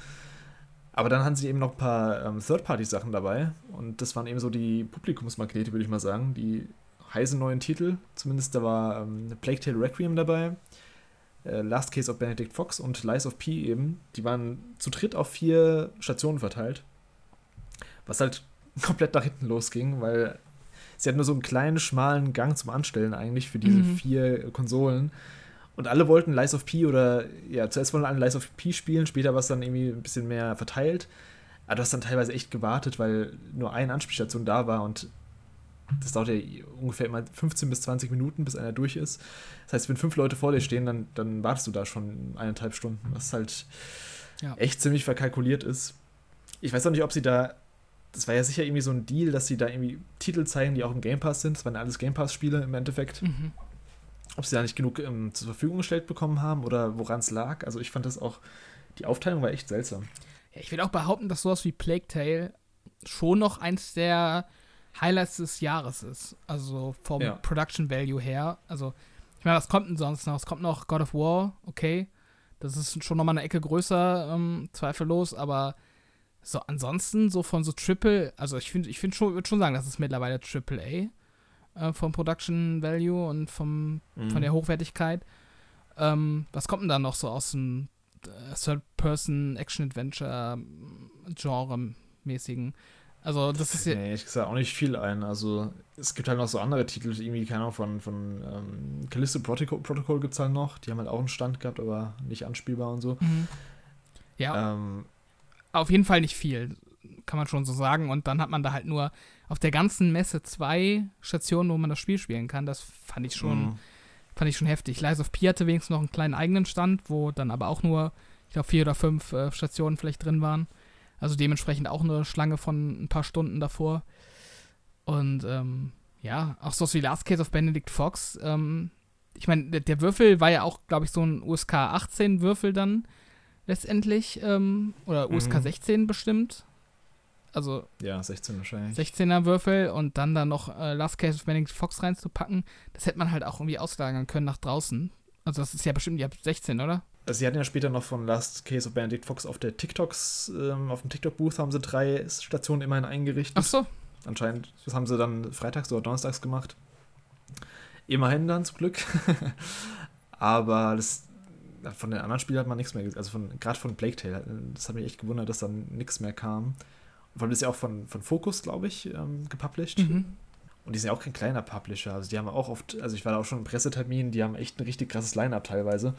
Aber dann hatten sie eben noch ein paar ähm, Third-Party-Sachen dabei. Und das waren eben so die Publikumsmagnete, würde ich mal sagen. Die heißen neuen Titel. Zumindest da war ähm, Plague Tale Requiem dabei. äh, Last Case of Benedict Fox und Lies of P eben, die waren zu dritt auf vier Stationen verteilt. Was halt komplett nach hinten losging, weil sie hatten nur so einen kleinen, schmalen Gang zum Anstellen eigentlich für diese Mhm. vier Konsolen. Und alle wollten Lies of P oder, ja, zuerst wollten alle Lies of P spielen, später war es dann irgendwie ein bisschen mehr verteilt. Aber du hast dann teilweise echt gewartet, weil nur eine Anspielstation da war und das dauert ja ungefähr immer 15 bis 20 Minuten, bis einer durch ist. Das heißt, wenn fünf Leute vor dir stehen, dann, dann wartest du da schon eineinhalb Stunden, was halt Ja. echt ziemlich verkalkuliert ist. Ich weiß auch nicht, ob sie da. Das war ja sicher irgendwie so ein Deal, dass sie da irgendwie Titel zeigen, die auch im Game Pass sind. Das waren alles Game Pass-Spiele im Endeffekt. Mhm. Ob sie da nicht genug ähm, zur Verfügung gestellt bekommen haben oder woran es lag. Also ich fand das auch. Die Aufteilung war echt seltsam. Ja, ich will auch behaupten, dass sowas wie Plague Tale schon noch eins der Highlights des Jahres ist. Also vom Ja. Production Value her. Also, ich meine, was kommt denn sonst noch? Es kommt noch God of War, okay. Das ist schon nochmal eine Ecke größer, ähm, zweifellos, aber so ansonsten, so von so Triple, also ich finde, ich finde schon, würde schon sagen, das ist mittlerweile Triple A äh, vom Production Value und vom von der Hochwertigkeit. Ähm, was kommt denn da noch so aus dem äh, Third-Person-Action-Adventure-Genre-mäßigen? Also, das ist ja. Nee, ich gesagt auch nicht viel ein. Also es gibt halt noch so andere Titel, irgendwie, keine Ahnung, von, von ähm, Callisto Protocol, Protocol gibt es halt noch. Die haben halt auch einen Stand gehabt, aber nicht anspielbar und so. Mhm. Ja, Ähm, auf jeden Fall nicht viel, kann man schon so sagen. Und dann hat man da halt nur auf der ganzen Messe zwei Stationen, wo man das Spiel spielen kann. Das fand ich schon, mh. fand ich schon heftig. Lies of P hatte wenigstens noch einen kleinen eigenen Stand, wo dann aber auch nur, ich glaube, vier oder fünf äh, Stationen vielleicht drin waren. Also dementsprechend auch eine Schlange von ein paar Stunden davor. Und ähm, ja, auch so wie Last Case of Benedict Fox. Ähm, ich meine, der, der Würfel war ja auch, glaube ich, so ein USK 18 Würfel dann letztendlich. Ähm, oder USK Mhm. 16 bestimmt. Also Ja, 16 wahrscheinlich. 16er Würfel und dann da noch äh, Last Case of Benedict Fox reinzupacken, das hätte man halt auch irgendwie auslagern können nach draußen. Also das ist ja bestimmt, ihr habt 16, oder? Also sie hatten ja später noch von Last Case of Benedict Fox auf der TikToks, ähm, auf dem TikTok-Booth haben sie drei Stationen immerhin eingerichtet. Ach so. Anscheinend, das haben sie dann freitags oder donnerstags gemacht. Immerhin dann zum Glück. Aber das, von den anderen Spielen hat man nichts mehr gesehen. Also von, gerade von Plague Tale, das hat mich echt gewundert, dass dann nichts mehr kam. Vor allem ist ja auch von, von Focus, glaube ich, ähm, gepublished. Mhm. Und die sind ja auch kein kleiner Publisher. Also die haben auch oft, also ich war da auch schon im Pressetermin, die haben echt ein richtig krasses Line-Up teilweise.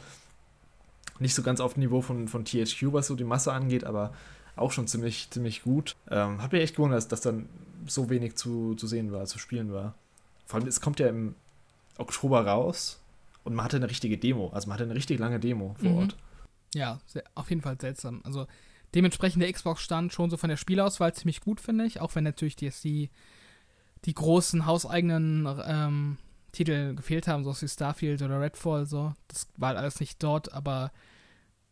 Nicht so ganz auf dem Niveau von, von THQ, was so die Masse angeht, aber auch schon ziemlich, ziemlich gut. Ähm, hat mich echt gewundert, dass, dass dann so wenig zu, zu sehen war, zu spielen war. Vor allem, es kommt ja im Oktober raus und man hatte eine richtige Demo. Also man hatte eine richtig lange Demo vor Mhm. Ort. Ja, sehr, auf jeden Fall seltsam. Also dementsprechend der Xbox-Stand schon so von der Spielauswahl ziemlich gut, finde ich. Auch wenn natürlich die, die, großen hauseigenen ähm, Titel gefehlt haben, so wie Starfield oder Redfall, so. Das war halt alles nicht dort, aber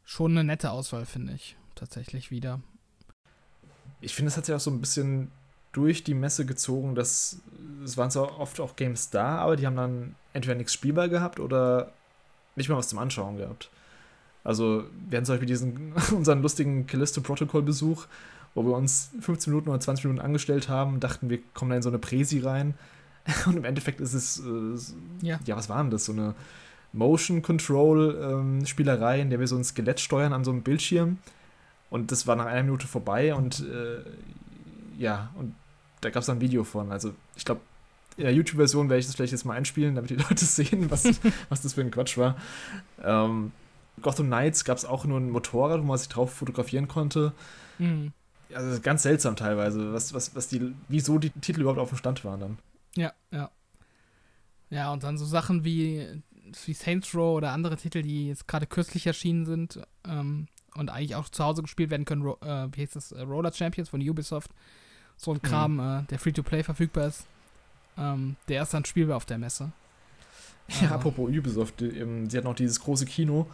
schon eine nette Auswahl, finde ich. Tatsächlich wieder. ich finde, es hat sich auch so ein bisschen durch die Messe gezogen, dass es waren zwar oft auch Games da, aber die haben dann entweder nichts spielbar gehabt oder nicht mal was zum Anschauen gehabt. Also, wir hatten zum Beispiel diesen, unseren lustigen Callisto Protocol Besuch, wo wir uns 15 Minuten oder 20 Minuten angestellt haben dachten, wir kommen da in so eine Präsi rein. Und im Endeffekt ist es, äh, Ja. ja, was war denn das? So eine Motion Control ähm, Spielerei, in der wir so ein Skelett steuern an so einem Bildschirm. Und das war nach einer Minute vorbei und äh, ja, und da gab es ein Video von. Also ich glaube, in der YouTube-Version werde ich das vielleicht jetzt mal einspielen, damit die Leute sehen, was, was das für ein Quatsch war. Ähm, Gotham Knights gab es auch nur ein Motorrad, wo man sich drauf fotografieren konnte. Mhm. Also ganz seltsam teilweise, was, was, was die, wieso die Titel überhaupt auf dem Stand waren dann. Ja, ja. Ja, und dann so Sachen wie, wie Saints Row oder andere Titel, die jetzt gerade kürzlich erschienen sind ähm, und eigentlich auch zu Hause gespielt werden können. Äh, wie heißt das? Äh, Roller Champions von Ubisoft. So ein Kram, äh, der Free-to-Play verfügbar ist. Ähm, der ist dann spielbar auf der Messe. Ja, Aber- apropos Ubisoft, ähm, sie hat noch dieses große Kino,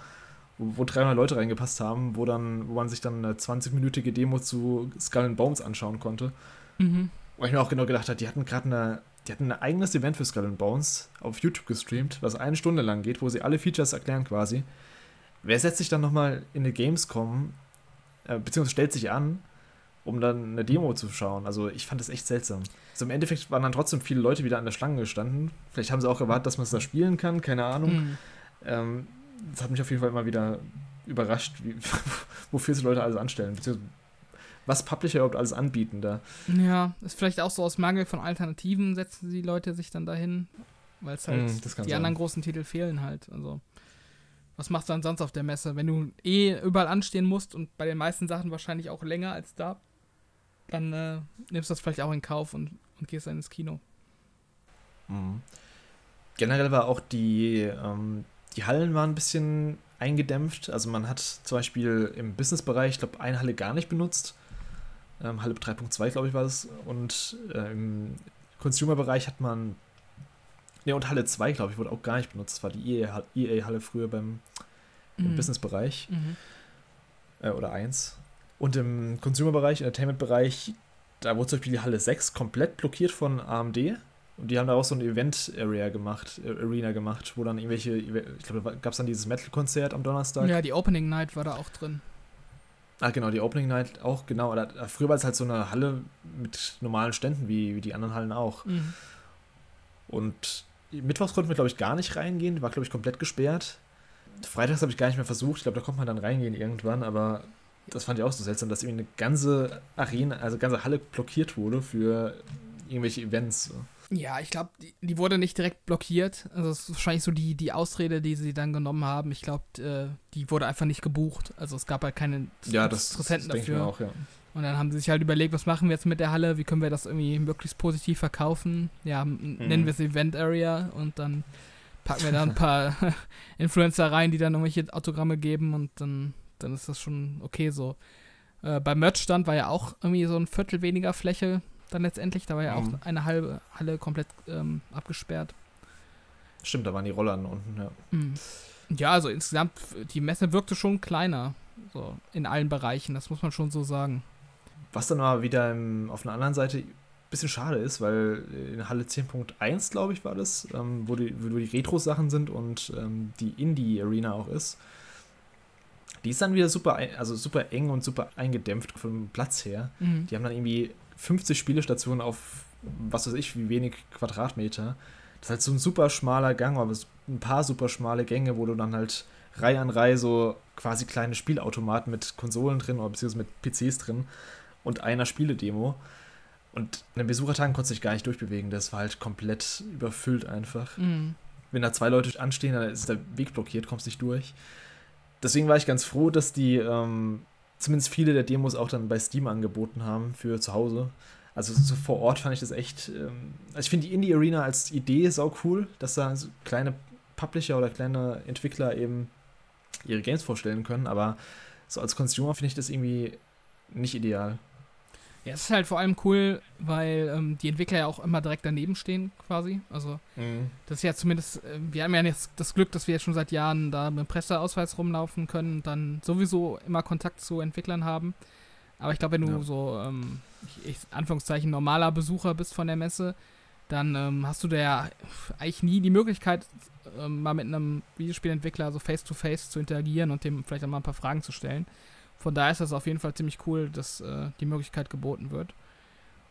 wo, wo 300 Leute reingepasst haben, wo, dann, wo man sich dann eine 20-minütige Demo zu Skull and Bones anschauen konnte. Mhm. Wo ich mir auch genau gedacht habe, die hatten gerade eine, die hatten ein eigenes Event für Skull and Bones auf YouTube gestreamt, was eine Stunde lang geht, wo sie alle Features erklären quasi. Wer setzt sich dann nochmal in eine Gamescom, äh, beziehungsweise stellt sich an, um dann eine Demo zu schauen? Also ich fand das echt seltsam. Also im Endeffekt waren dann trotzdem viele Leute wieder an der Schlange gestanden. Vielleicht haben sie auch erwartet, dass man es da spielen kann, keine Ahnung. Mhm. Ähm, das hat mich auf jeden Fall immer wieder überrascht, wie, wofür sich Leute alles anstellen, beziehungsweise was Publisher überhaupt alles anbieten da. Ja, ist vielleicht auch so aus Mangel von Alternativen setzen die Leute sich dann dahin, weil es halt Mm, die sein. anderen großen Titel fehlen halt. Also, was machst du dann sonst auf der Messe? Wenn du eh überall anstehen musst und bei den meisten Sachen wahrscheinlich auch länger als da, dann äh, nimmst du das vielleicht auch in Kauf und, und gehst dann ins Kino. Mhm. Generell war auch die, ähm, die Hallen waren ein bisschen eingedämpft. Also man hat zum Beispiel im Businessbereich, ich glaube, eine Halle gar nicht benutzt. Ähm, Halle 3.2, glaube ich, war es. Und äh, im Consumer-Bereich hat man. Ne, und Halle 2, glaube ich, wurde auch gar nicht benutzt. Das war die EA-Halle EA früher beim im Mhm. Business-Bereich. Mhm. Äh, oder 1. Und im Consumer-Bereich, Entertainment-Bereich, da wurde zum Beispiel die Halle 6 komplett blockiert von AMD. Und die haben daraus so ein Event-Area gemacht, äh, Arena gemacht, wo dann irgendwelche, ich glaube, da gab es dann dieses Metal-Konzert am Donnerstag. Ja, die Opening Night war da auch drin. Ah, genau, die Opening Night auch, genau. Da, da- früher war es halt so eine Halle mit normalen Ständen, wie, wie die anderen Hallen auch. Mhm. Und mittwochs konnten wir, glaube ich, gar nicht reingehen. Die war, glaube ich, komplett gesperrt. Freitags habe ich gar nicht mehr versucht. Ich glaube, da konnte man dann reingehen irgendwann, aber das fand ich auch so seltsam, dass irgendwie eine ganze Arena, also ganze Halle blockiert wurde für irgendwelche Events. Ja, ich glaube, die, die wurde nicht direkt blockiert. Also das ist wahrscheinlich so die, die Ausrede, die sie dann genommen haben. Ich glaube, äh, die wurde einfach nicht gebucht. Also es gab halt keine Ja, das, das Interessenten mir dafür. auch, ja. Und dann haben sie sich halt überlegt, was machen wir jetzt mit der Halle? Wie können wir das irgendwie möglichst positiv verkaufen? Ja, m- nennen wir es Event Area und dann packen wir da ein paar Influencer rein, die dann irgendwelche Autogramme geben und dann, dann ist das schon okay so. Äh, beim Merch-Stand war ja auch irgendwie so ein Viertel weniger Fläche dann letztendlich. Da war ja Mhm. auch eine halbe Halle komplett ähm, abgesperrt. Stimmt, da waren die Roller unten, ja. Mhm. Ja, also insgesamt, die Messe wirkte schon kleiner. So, in allen Bereichen, das muss man schon so sagen. Was dann mal wieder im, auf einer anderen Seite ein bisschen schade ist, weil in Halle 10.1, glaube ich, war das, ähm, wo, die, wo die Retro-Sachen sind und ähm, die Indie-Arena auch ist. Die ist dann wieder super, also super eng und super eingedämpft vom Platz her. Mhm. Die haben dann irgendwie 50 Spielestationen auf was weiß ich, wie wenig Quadratmeter. Das ist halt so ein super schmaler Gang, aber ein paar super schmale Gänge, wo du dann halt Reihe an Reihe so quasi kleine Spielautomaten mit Konsolen drin oder beziehungsweise mit PCs drin und einer Spieledemo. Und an den Besuchertagen konntest du dich gar nicht durchbewegen. Das war halt komplett überfüllt einfach. Mhm. Wenn da zwei Leute anstehen, dann ist der Weg blockiert, kommst nicht durch. Deswegen war ich ganz froh, dass die ähm, zumindest viele der Demos auch dann bei Steam angeboten haben für zu Hause. Also so vor Ort fand ich das echt. Ähm, also ich finde die Indie Arena als Idee sau cool, dass da so kleine Publisher oder kleine Entwickler eben ihre Games vorstellen können, aber so als Consumer finde ich das irgendwie nicht ideal. Ja, es ist halt vor allem cool, weil ähm, die Entwickler ja auch immer direkt daneben stehen, quasi. Also, das ist ja zumindest, äh, wir haben ja jetzt das Glück, dass wir jetzt schon seit Jahren da mit dem Presseausweis rumlaufen können und dann sowieso immer Kontakt zu Entwicklern haben. Aber ich glaube, wenn du Ja. so, ähm, ich, ich, Anführungszeichen, normaler Besucher bist von der Messe, dann ähm, hast du da ja eigentlich nie die Möglichkeit, ähm, mal mit einem Videospielentwickler so face-to-face zu interagieren und dem vielleicht auch mal ein paar Fragen zu stellen. Von daher ist das auf jeden Fall ziemlich cool, dass äh, die Möglichkeit geboten wird.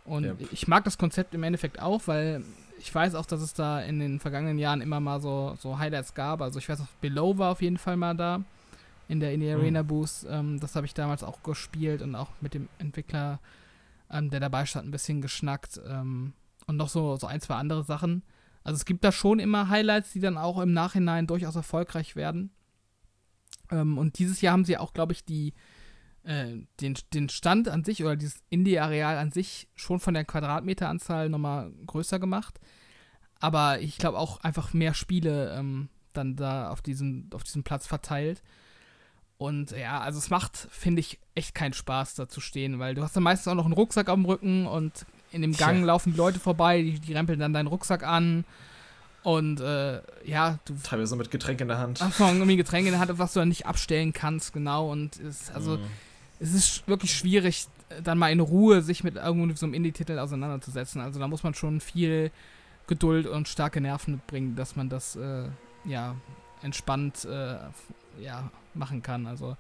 Und Ja. ich mag das Konzept im Endeffekt auch, weil ich weiß auch, dass es da in den vergangenen Jahren immer mal so, so Highlights gab. Also ich weiß auch, Below war auf jeden Fall mal da in der Indie Mhm. Arena Boost. Ähm, das habe ich damals auch gespielt und auch mit dem Entwickler, ähm, der dabei stand, ein bisschen geschnackt. Ähm, und noch so, so ein, zwei andere Sachen. Also es gibt da schon immer Highlights, die dann auch im Nachhinein durchaus erfolgreich werden. Ähm, und dieses Jahr haben sie auch, glaube ich, die, äh, den, den Stand an sich oder dieses Indie-Areal an sich schon von der Quadratmeteranzahl nochmal größer gemacht. Aber ich glaube auch einfach mehr Spiele ähm, dann da auf diesem, auf diesem Platz verteilt. Und ja, also es macht, finde ich, echt keinen Spaß, da zu stehen, weil du hast dann meistens auch noch einen Rucksack dem Rücken und in dem Gang Tja. laufen die Leute vorbei, die, die rempeln dann deinen Rucksack an. Und äh, ja, du Teilweise mit Getränk in der Hand. noch irgendwie Getränke in der Hand, was du dann nicht abstellen kannst, genau. Und es, also Mhm. Es ist wirklich schwierig, dann mal in Ruhe sich mit irgendwo so einem Indie-Titel auseinanderzusetzen. Also da muss man schon viel Geduld und starke Nerven mitbringen, dass man das äh, ja entspannt äh, ja, machen kann. Also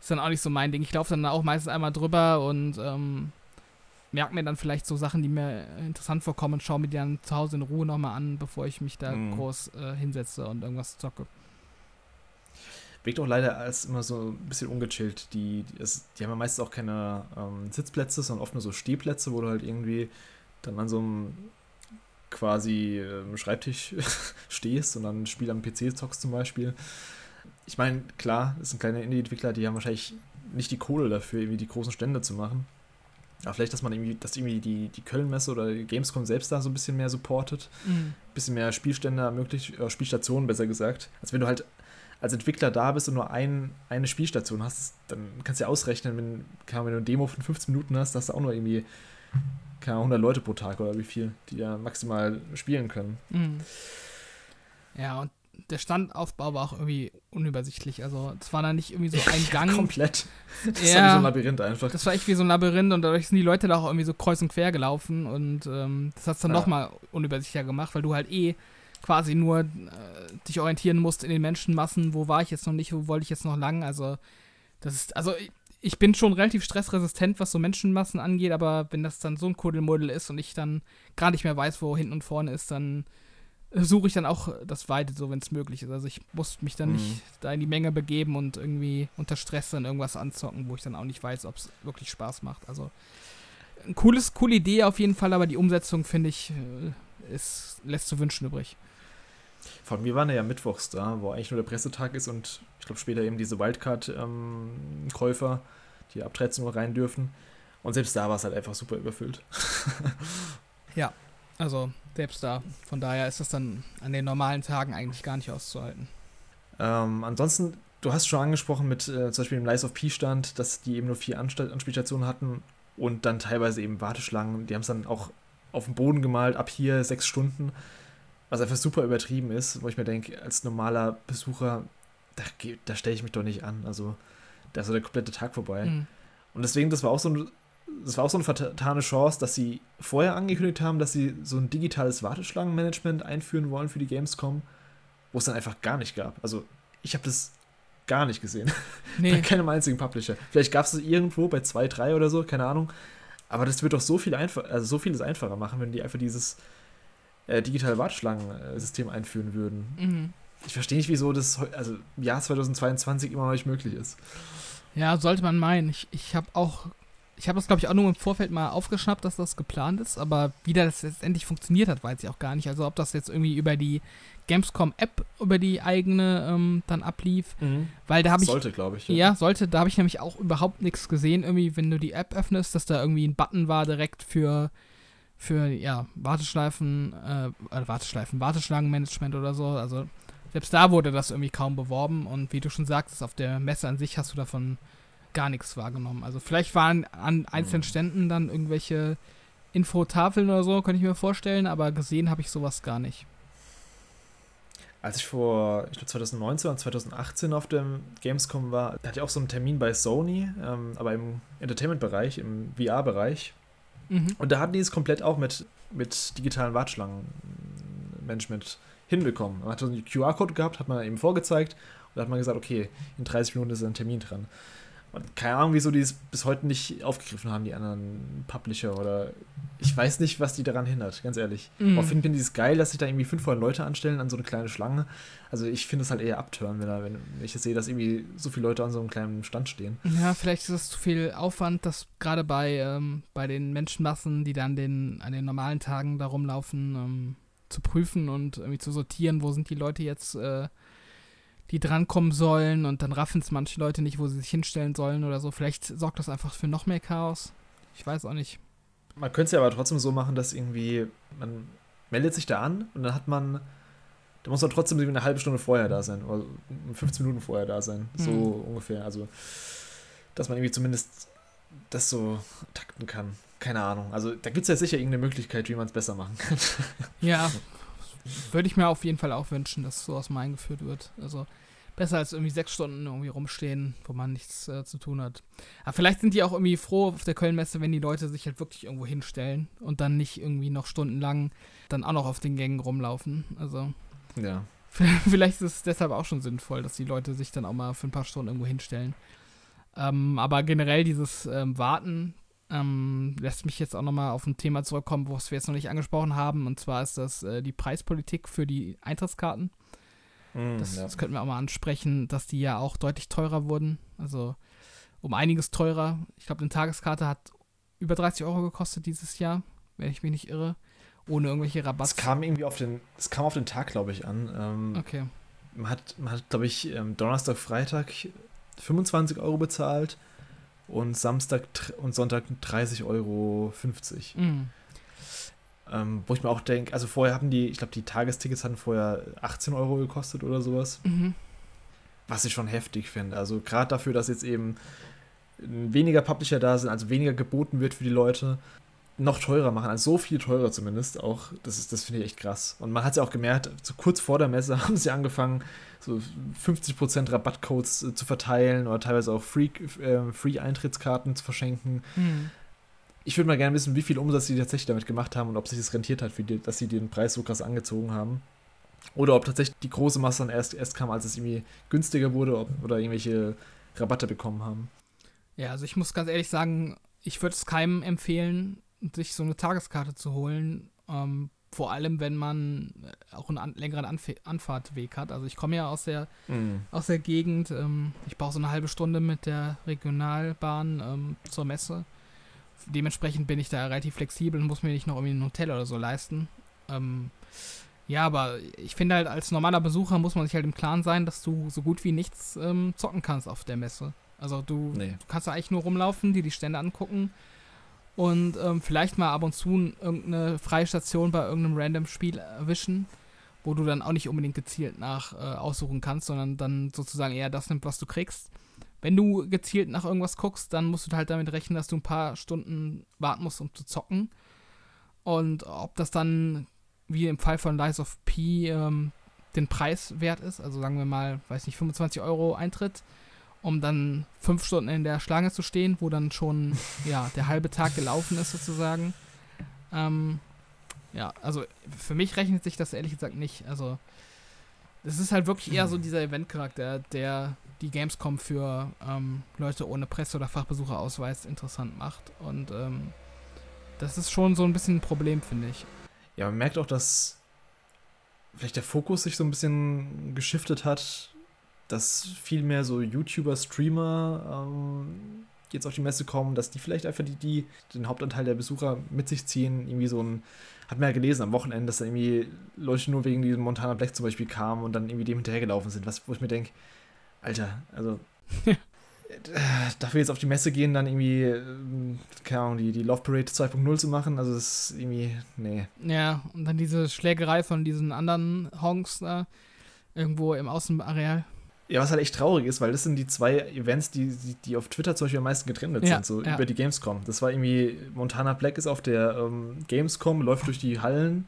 ist dann auch nicht so mein Ding. Ich laufe dann auch meistens einmal drüber und ähm, merke mir dann vielleicht so Sachen, die mir interessant vorkommen und schaue mir die dann zu Hause in Ruhe nochmal an, bevor ich mich da Mhm. groß äh, hinsetze und irgendwas zocke. Wirkt auch leider als immer so ein bisschen ungechillt. Die, die, es, die haben ja meistens auch keine ähm, Sitzplätze, sondern oft nur so Stehplätze, wo du halt irgendwie dann an so einem quasi ähm, Schreibtisch stehst und dann ein Spiel am PC zockst zum Beispiel. Ich meine, klar, es sind kleine Indie-Entwickler, die haben wahrscheinlich nicht die Kohle dafür, irgendwie die großen Stände zu machen. Aber vielleicht, dass man irgendwie, dass irgendwie die, die Köln-Messe oder Gamescom selbst da so ein bisschen mehr supportet, Mhm. ein bisschen mehr Spielstände ermöglicht, äh, Spielstationen besser gesagt. Als wenn du halt als Entwickler da bist und nur ein, eine Spielstation hast, dann kannst du ja ausrechnen, wenn, Ahnung, wenn du eine Demo von 15 Minuten hast, hast du auch nur irgendwie keine Ahnung, 100 Leute pro Tag oder wie viel, die da maximal spielen können. Mhm. Ja, und der Standaufbau war auch irgendwie unübersichtlich. Also es war da nicht irgendwie so ein Gang. Komplett. Das Ja. ja. so ein Labyrinth einfach. Das war echt wie so ein Labyrinth und dadurch sind die Leute da auch irgendwie so kreuz und quer gelaufen und ähm, das hat es dann Ja. nochmal unübersichtlicher gemacht, weil du halt eh quasi nur äh, dich orientieren musst in den Menschenmassen, wo war ich jetzt noch nicht, wo wollte ich jetzt noch lang, also das ist, also ich, ich bin schon relativ stressresistent, was so Menschenmassen angeht, aber wenn das dann so ein Kuddelmuddel ist und ich dann gar nicht mehr weiß, wo hinten und vorne ist, dann äh, suche ich dann auch das Weite, so wenn es möglich ist. Also ich muss mich dann Mhm. nicht da in die Menge begeben und irgendwie unter Stress dann irgendwas anzocken, wo ich dann auch nicht weiß, ob es wirklich Spaß macht. Also ein cooles, coole Idee auf jeden Fall, aber die Umsetzung finde ich äh, ist, lässt zu wünschen übrig. Allem, wir waren ja mittwochs da, wo eigentlich nur der Pressetag ist und ich glaube später eben diese Wildcard-Käufer, die ab 13 Uhr rein dürfen. Und selbst da war es halt einfach super überfüllt. Also selbst da. Von daher ist das dann an den normalen Tagen eigentlich gar nicht auszuhalten. Ähm, ansonsten, du hast schon angesprochen mit äh, zum Beispiel dem Lies of P stand, dass die eben nur vier Anstalt Anspielstationen hatten und dann teilweise eben Warteschlangen. Die haben es dann auch auf den Boden gemalt, ab hier sechs Stunden, was einfach super übertrieben ist, wo ich mir denke, als normaler Besucher, da, da stelle ich mich doch nicht an. Also, da ist so der komplette Tag vorbei. Mhm. Und deswegen, das war auch so ein, das war auch so eine vertane Chance, dass sie vorher angekündigt haben, dass sie so ein digitales Warteschlangenmanagement einführen wollen für die Gamescom, wo es dann einfach gar nicht gab. Also ich habe das gar nicht gesehen. Bei Nee, keinem einzigen Publisher. Vielleicht gab es es irgendwo bei zwei, drei oder so, keine Ahnung. Aber das wird doch so viel einfach, also so vieles einfacher machen, wenn die einfach dieses äh, digitale Warteschlangensystem einführen würden. mhm. Ich verstehe nicht, wieso das also im Jahr 2022 immer noch nicht möglich ist. Ja, sollte man meinen. Ich, ich habe auch, ich habe das glaube ich auch nur im Vorfeld mal aufgeschnappt, dass das geplant ist, aber wie das letztendlich funktioniert hat, weiß ich auch gar nicht. Also ob das jetzt irgendwie über die Gamescom-App, über die eigene ähm, dann ablief, weil da habe ich Sollte, glaube ich. Ja, sollte. Da habe ich nämlich auch überhaupt nichts gesehen. Irgendwie, wenn du die App öffnest, dass da irgendwie ein Button war direkt für, für ja, Warteschleifen, äh, äh, Warteschleifen, Warteschlangenmanagement oder so. Also selbst da wurde das irgendwie kaum beworben. Und wie du schon sagtest, auf der Messe an sich hast du davon gar nichts wahrgenommen. Also vielleicht waren an einzelnen Mhm. Ständen dann irgendwelche Infotafeln oder so, könnte ich mir vorstellen, aber gesehen habe ich sowas gar nicht. Als ich vor, ich glaube 2019 oder 2018 auf dem Gamescom war, hatte ich auch so einen Termin bei Sony, ähm, aber im Entertainment-Bereich, im VR-Bereich. Mhm. Und da hatten die es komplett auch mit, mit digitalen Warteschlangenmanagement hinbekommen. Man hat so einen QR-Code gehabt, hat man eben vorgezeigt und da hat man gesagt, okay, in 30 Minuten ist ein Termin dran. Und keine Ahnung, wieso die es bis heute nicht aufgegriffen haben, die anderen Publisher oder ich weiß nicht, was die daran hindert, ganz ehrlich. Mhm. Aber finde ich es geil, dass sich da irgendwie 500 Leute anstellen an so eine kleine Schlange. Also ich finde es halt eher abtören, wenn, wenn ich sehe, dass irgendwie so viele Leute an so einem kleinen Stand stehen. Ja, vielleicht ist es zu viel Aufwand, dass gerade bei, ähm, bei den Menschenmassen, die dann den, an den normalen Tagen da rumlaufen, ähm, zu prüfen und irgendwie zu sortieren, wo sind die Leute jetzt, äh, die drankommen sollen und dann raffen es manche Leute nicht, wo sie sich hinstellen sollen oder so. Vielleicht sorgt das einfach für noch mehr Chaos. Ich weiß auch nicht. Man könnte es ja aber trotzdem so machen, dass irgendwie, man meldet sich da an und dann hat man, da muss man trotzdem eine halbe Stunde vorher da sein oder 15 Minuten vorher da sein, so Mhm. ungefähr. Also, dass man irgendwie zumindest das so takten kann. Keine Ahnung. Also, da gibt es ja sicher irgendeine Möglichkeit, wie man es besser machen kann. Ja, würde ich mir auf jeden Fall auch wünschen, dass sowas mal eingeführt wird. Also besser als irgendwie sechs Stunden irgendwie rumstehen, wo man nichts äh, zu tun hat. Aber vielleicht sind die auch irgendwie froh auf der Kölnmesse, wenn die Leute sich halt wirklich irgendwo hinstellen und dann nicht irgendwie noch stundenlang dann auch noch auf den Gängen rumlaufen. Also Ja. vielleicht ist es deshalb auch schon sinnvoll, dass die Leute sich dann auch mal für ein paar Stunden irgendwo hinstellen. Ähm, aber generell dieses ähm, Warten ähm, lässt mich jetzt auch nochmal auf ein Thema zurückkommen, was wir jetzt noch nicht angesprochen haben. Und zwar ist das äh, die Preispolitik für die Eintrittskarten. Das, ja. das könnten wir auch mal ansprechen, dass die ja auch deutlich teurer wurden. Also um einiges teurer. Ich glaube, eine Tageskarte hat über 30 Euro gekostet dieses Jahr, wenn ich mich nicht irre. Ohne irgendwelche Es Rabatts. kam irgendwie auf den, es kam auf den Tag, glaube ich, an. Ähm, Okay. Man hat, man hat glaube ich, ähm, Donnerstag, Freitag 25 Euro bezahlt und Samstag und Sonntag 30 Euro 50. Mhm. Ähm, wo ich mir auch denke, also vorher haben die, ich glaube, die Tagestickets hatten vorher 18 Euro gekostet oder sowas. Mhm. Was ich schon heftig finde. Also gerade dafür, dass jetzt eben weniger Publisher da sind, also weniger geboten wird für die Leute, noch teurer machen, also so viel teurer zumindest auch. Das, ist, das finde ich echt krass. Und man hat es ja auch gemerkt, so kurz vor der Messe haben sie angefangen, so 50% Rabattcodes äh, zu verteilen oder teilweise auch Free, äh, Free-Eintrittskarten zu verschenken. Mhm. Ich würde mal gerne wissen, wie viel Umsatz sie tatsächlich damit gemacht haben und ob sich das rentiert hat, die, dass sie den Preis so krass angezogen haben. Oder ob tatsächlich die große Masse dann erst, erst kam, als es irgendwie günstiger wurde ob, oder irgendwelche Rabatte bekommen haben. Ja, also ich muss ganz ehrlich sagen, ich würde es keinem empfehlen, sich so eine Tageskarte zu holen. Ähm, vor allem, wenn man äh, auch einen an längeren Anf Anfahrtweg hat. Also ich komme ja aus der, aus der Gegend. Ähm, ich brauche so eine halbe Stunde mit der Regionalbahn ähm, zur Messe. Dementsprechend bin ich da relativ flexibel und muss mir nicht noch irgendwie ein Hotel oder so leisten. Ähm, ja, aber ich finde halt, als normaler Besucher muss man sich halt im Klaren sein, dass du so gut wie nichts ähm, zocken kannst auf der Messe. Also du, Nee. du kannst da eigentlich nur rumlaufen, dir die Stände angucken und ähm, vielleicht mal ab und zu irgendeine freie Station bei irgendeinem random Spiel erwischen, wo du dann auch nicht unbedingt gezielt nach äh, aussuchen kannst, sondern dann sozusagen eher das nimmt, was du kriegst. Wenn du gezielt nach irgendwas guckst, dann musst du halt damit rechnen, dass du ein paar Stunden warten musst, um zu zocken. Und ob das dann, wie im Fall von Lies of P, ähm, den Preis wert ist, also sagen wir mal, weiß nicht, 25 Euro Eintritt, um dann fünf Stunden in der Schlange zu stehen, wo dann schon ja, der halbe Tag gelaufen ist sozusagen. Ähm, ja, also für mich rechnet sich das ehrlich gesagt nicht. Also es ist halt wirklich eher so dieser Eventcharakter, der die Gamescom für ähm, Leute ohne Presse- oder Fachbesucherausweis interessant macht. Und ähm, das ist schon so ein bisschen ein Problem, finde ich. Ja, man merkt auch, dass vielleicht der Fokus sich so ein bisschen geschiftet hat, dass viel mehr so YouTuber, Streamer ähm, jetzt auf die Messe kommen, dass die vielleicht einfach die, die den Hauptanteil der Besucher mit sich ziehen. Irgendwie so ein, hat man ja gelesen am Wochenende, dass da irgendwie Leute nur wegen diesem Montana Black zum Beispiel kamen und dann irgendwie dem hinterhergelaufen sind, was, wo ich mir denke, Alter, also äh, dafür jetzt auf die Messe gehen, dann irgendwie, ähm, keine Ahnung, die, die Love Parade 2.0 zu machen, also das ist irgendwie, nee. Ja, und dann diese Schlägerei von diesen anderen Honks da irgendwo im Außenareal. Ja, was halt echt traurig ist, weil das sind die zwei Events, die, die, die auf Twitter zum Beispiel am meisten getrennt Ja, sind, so ja. über die Gamescom. Das war irgendwie, Montana Black ist auf der ähm, Gamescom, läuft durch die Hallen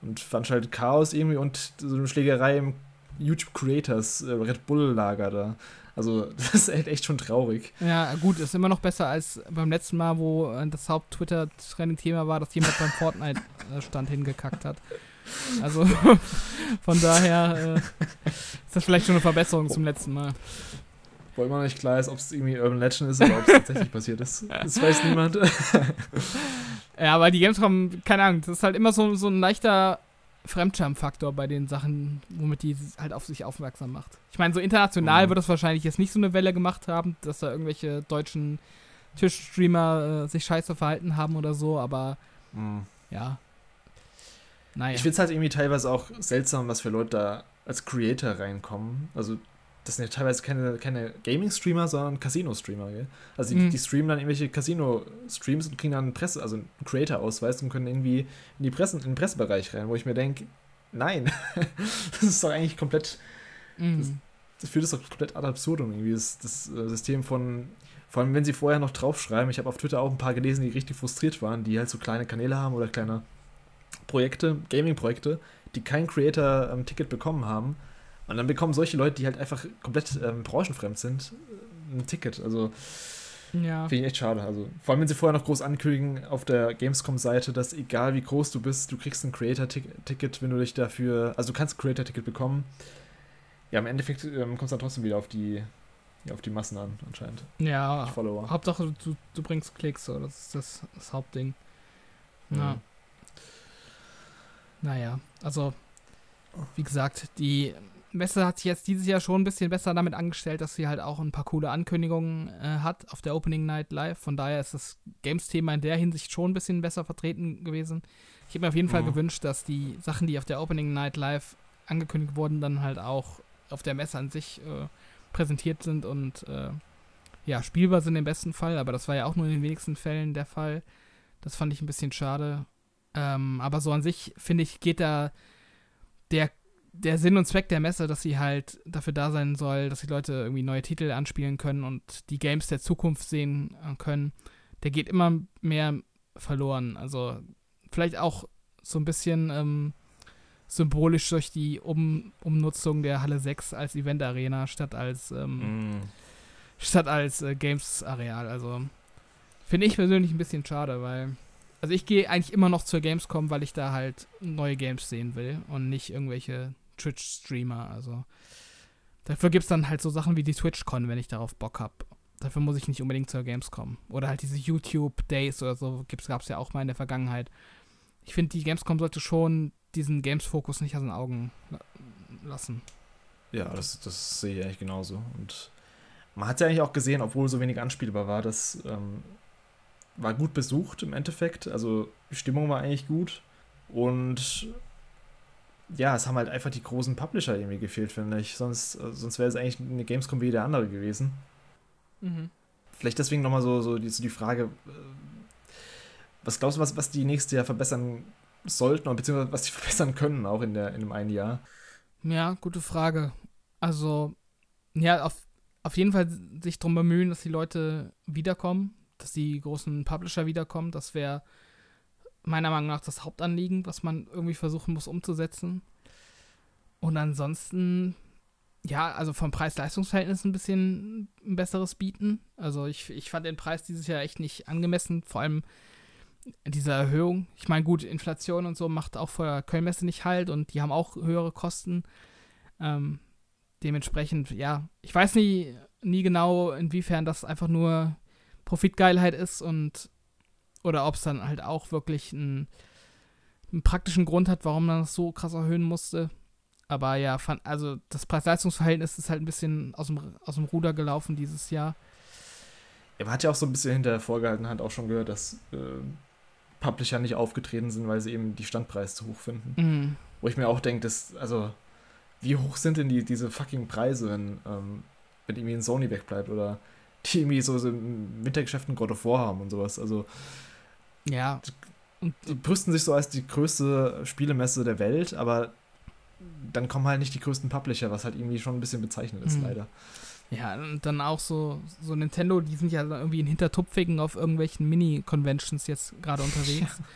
und veranstaltet Chaos irgendwie und so eine Schlägerei im YouTube Creators äh, Red Bull Lager da. Also, das ist echt, echt schon traurig. Ja, gut, ist immer noch besser als beim letzten Mal, wo äh, das Haupt-Twitter-Trending-Thema war, dass jemand beim Fortnite-Stand hingekackt hat. Also von daher äh, ist das vielleicht schon eine Verbesserung zum letzten Mal. Immer noch nicht klar ist, ob es irgendwie Urban Legend ist oder ob es tatsächlich passiert ist. Das weiß niemand. Ja, aber die Gamescom, keine Ahnung, das ist halt immer so, so ein leichter Fremdscham-Faktor bei den Sachen, womit die halt auf sich aufmerksam macht. Ich meine, so international Mhm. wird das wahrscheinlich jetzt nicht so eine Welle gemacht haben, dass da irgendwelche deutschen Tischstreamer äh, sich scheiße verhalten haben oder so, aber Hm. ja. Naja. Ich finde es halt irgendwie teilweise auch seltsam, was für Leute da als Creator reinkommen. Also, das sind ja teilweise keine, keine Gaming-Streamer, sondern Casino-Streamer? Also, die, Mhm. die streamen dann irgendwelche Casino-Streams und kriegen dann einen Presse, also einen Creator-Ausweis und können irgendwie in, die Presse, in den Pressebereich rein, wo ich mir denke, nein, das ist doch eigentlich komplett, Mhm. das führt es doch komplett ad absurdum, irgendwie, das, das äh, System von. Vor allem, wenn sie vorher noch draufschreiben, ich habe auf Twitter auch ein paar gelesen, die richtig frustriert waren, die halt so kleine Kanäle haben oder kleine Projekte, Gaming-Projekte, die kein Creator-Ticket bekommen haben. Und dann bekommen solche Leute, die halt einfach komplett ähm, branchenfremd sind, äh, ein Ticket. Also Ja. finde ich echt schade. Also vor allem, wenn sie vorher noch groß ankündigen auf der Gamescom-Seite, dass egal wie groß du bist, du kriegst ein Creator-Ticket, wenn du dich dafür, also du kannst ein Creator-Ticket bekommen. Ja, im Endeffekt ähm, kommt es dann trotzdem wieder auf die, ja, auf die Massen an, anscheinend. Ja. Follower. Hauptsache, du, du bringst Klicks, so. Das ist das, das Hauptding. Ja. Mhm. Naja, also, wie gesagt, die Messe hat sich jetzt dieses Jahr schon ein bisschen besser damit angestellt, dass sie halt auch ein paar coole Ankündigungen äh, hat auf der Opening Night Live. Von daher ist das Games-Thema in der Hinsicht schon ein bisschen besser vertreten gewesen. Ich hätte mir auf jeden Fall Mhm. gewünscht, dass die Sachen, die auf der Opening Night Live angekündigt wurden, dann halt auch auf der Messe an sich äh, präsentiert sind und äh, ja, spielbar sind im besten Fall. Aber das war ja auch nur in den wenigsten Fällen der Fall. Das fand ich ein bisschen schade. Ähm, aber so an sich, finde ich, geht da der der Sinn und Zweck der Messe, dass sie halt dafür da sein soll, dass die Leute irgendwie neue Titel anspielen können und die Games der Zukunft sehen äh, können, der geht immer mehr verloren. Also vielleicht auch so ein bisschen ähm, symbolisch durch die um Umnutzung der Halle 6 als Event-Arena statt als, ähm, Mm. statt als äh, Games-Areal. Also finde ich persönlich ein bisschen schade, weil also ich gehe eigentlich immer noch zur Gamescom, weil ich da halt neue Games sehen will und nicht irgendwelche Twitch-Streamer. Also dafür gibt es dann halt so Sachen wie die TwitchCon, wenn ich darauf Bock habe. Dafür muss ich nicht unbedingt zur Gamescom. Oder halt diese YouTube-Days oder so gab es ja auch mal in der Vergangenheit. Ich finde, die Gamescom sollte schon diesen Games-Fokus nicht aus den Augen la lassen. Ja, das, das sehe ich eigentlich genauso. Und man hat ja eigentlich auch gesehen, obwohl so wenig anspielbar war, das ähm, war gut besucht im Endeffekt. Also die Stimmung war eigentlich gut. Und ja, es haben halt einfach die großen Publisher irgendwie gefehlt, finde ich. Sonst, äh, sonst wäre es eigentlich eine Gamescom wie jede andere gewesen. Mhm. Vielleicht deswegen nochmal so, so, die, so die Frage, äh, was glaubst du, was, was die nächste Jahr verbessern sollten, oder beziehungsweise was die verbessern können, auch in, der, in dem einen Jahr? Ja, gute Frage. Also, ja, auf, auf jeden Fall sich darum bemühen, dass die Leute wiederkommen, dass die großen Publisher wiederkommen. Das wäre meiner Meinung nach das Hauptanliegen, was man irgendwie versuchen muss umzusetzen. Und ansonsten, ja, also vom Preis-Leistungs-Verhältnis ein bisschen ein besseres bieten. Also ich, ich fand den Preis dieses Jahr echt nicht angemessen, vor allem diese Erhöhung. Ich meine, gut, Inflation und so macht auch vor der Kölnmesse nicht halt und die haben auch höhere Kosten. Ähm, dementsprechend, ja, ich weiß nie, nie genau, inwiefern das einfach nur Profitgeilheit ist und oder ob es dann halt auch wirklich einen, einen praktischen Grund hat, warum man das so krass erhöhen musste. Aber ja, fand, also das Preis-Leistungs-Verhältnis ist halt ein bisschen aus dem, aus dem Ruder gelaufen dieses Jahr. Ja, man hat ja auch so ein bisschen hinter vorgehalten, hat auch schon gehört, dass äh, Publisher nicht aufgetreten sind, weil sie eben die Standpreise zu hoch finden. Mhm. Wo ich mir auch denke, dass, also, wie hoch sind denn die, diese fucking Preise, wenn, ähm, wenn irgendwie ein Sony wegbleibt oder die irgendwie so, so im Wintergeschäft ein God of War haben und sowas. Also, Ja. Und die brüsten sich so als die größte Spielemesse der Welt, aber dann kommen halt nicht die größten Publisher, was halt irgendwie schon ein bisschen bezeichnend ist, Mhm. leider. Ja, und dann auch so, so Nintendo, die sind ja irgendwie in Hintertupfigen auf irgendwelchen Mini-Conventions jetzt gerade unterwegs.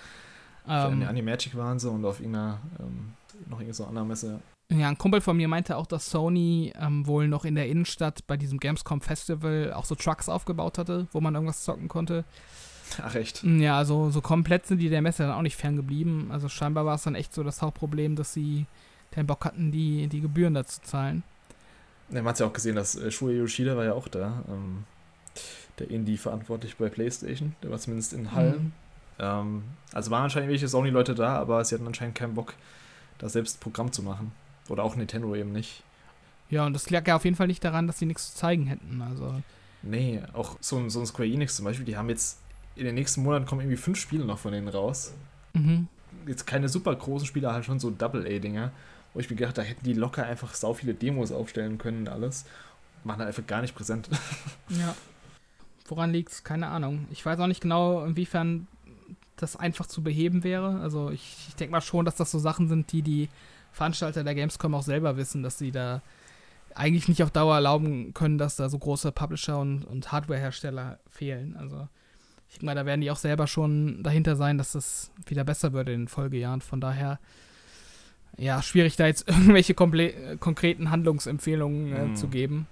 Ja. ähm, Ähm, Animagic waren sie und auf irgendeiner, ähm, noch irgendeine so andere Messe. Ja, ein Kumpel von mir meinte auch, dass Sony ähm, wohl noch in der Innenstadt bei diesem Gamescom Festival auch so Trucks aufgebaut hatte, wo man irgendwas zocken konnte. Ach, echt? Ja, also so komplett sind die der Messe dann auch nicht ferngeblieben. Also scheinbar war es dann echt so das Hauptproblem, dass sie keinen Bock hatten, die, die Gebühren da zu zahlen. Ja, man hat ja auch gesehen, dass äh, Shuei Yoshida war ja auch da. Ähm, der Indie verantwortlich bei PlayStation. Der war zumindest in Hall. Mhm. Ähm, also waren anscheinend welche Sony-Leute da, aber sie hatten anscheinend keinen Bock, da selbst Programm zu machen. Oder auch Nintendo eben nicht. Ja, und das lag ja auf jeden Fall nicht daran, dass sie nichts zu zeigen hätten. Also, Nee, auch so ein, so ein Square Enix zum Beispiel, die haben jetzt in den nächsten Monaten kommen irgendwie fünf Spiele noch von denen raus. mhm. Jetzt keine super großen Spiele, halt schon so Double-A-Dinger, wo ich mir gedacht, da hätten die locker einfach sau viele Demos aufstellen können und alles. Machen halt einfach gar nicht präsent. Ja. Woran liegt's? Keine Ahnung. Ich weiß auch nicht genau, inwiefern das einfach zu beheben wäre. Also ich, ich denke mal schon, dass das so Sachen sind, die die Veranstalter der Gamescom auch selber wissen, dass sie da eigentlich nicht auf Dauer erlauben können, dass da so große Publisher und, und Hardware-Hersteller fehlen. Also ich denke mal, da werden die auch selber schon dahinter sein, dass das wieder besser wird in den Folgejahren. Von daher, ja, schwierig da jetzt irgendwelche äh, konkreten Handlungsempfehlungen äh, Mhm. zu geben.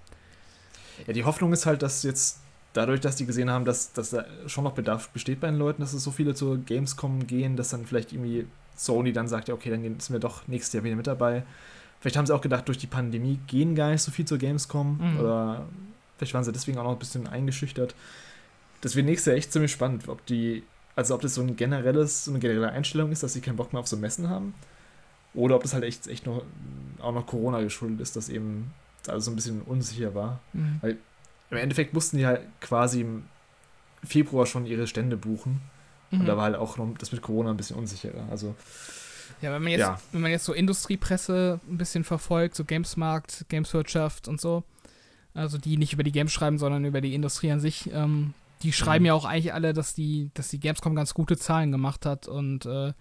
Ja, die Hoffnung ist halt, dass jetzt dadurch, dass die gesehen haben, dass, dass da schon noch Bedarf besteht bei den Leuten, dass es so viele zur Gamescom gehen, dass dann vielleicht irgendwie Sony dann sagt, ja, okay, dann sind wir doch nächstes Jahr wieder mit dabei. Vielleicht haben sie auch gedacht, durch die Pandemie gehen gar nicht so viel zur Gamescom Mhm. oder vielleicht waren sie deswegen auch noch ein bisschen eingeschüchtert. Das wird nächstes Jahr echt ziemlich spannend, ob die, also ob das so ein generelles, so eine generelle Einstellung ist, dass sie keinen Bock mehr auf so Messen haben oder ob das halt echt, echt noch auch noch Corona geschuldet ist, dass eben alles so ein bisschen unsicher war. Mhm. Im Endeffekt mussten die halt quasi im Februar schon ihre Stände buchen. Und Mhm. da war halt auch noch das mit Corona ein bisschen unsicherer. Also, Ja, wenn man jetzt, Ja. wenn man jetzt so Industriepresse ein bisschen verfolgt, so Gamesmarkt, Gameswirtschaft und so, also die nicht über die Games schreiben, sondern über die Industrie an sich, ähm, die schreiben Mhm. ja auch eigentlich alle, dass die, dass die Gamescom ganz gute Zahlen gemacht hat und äh,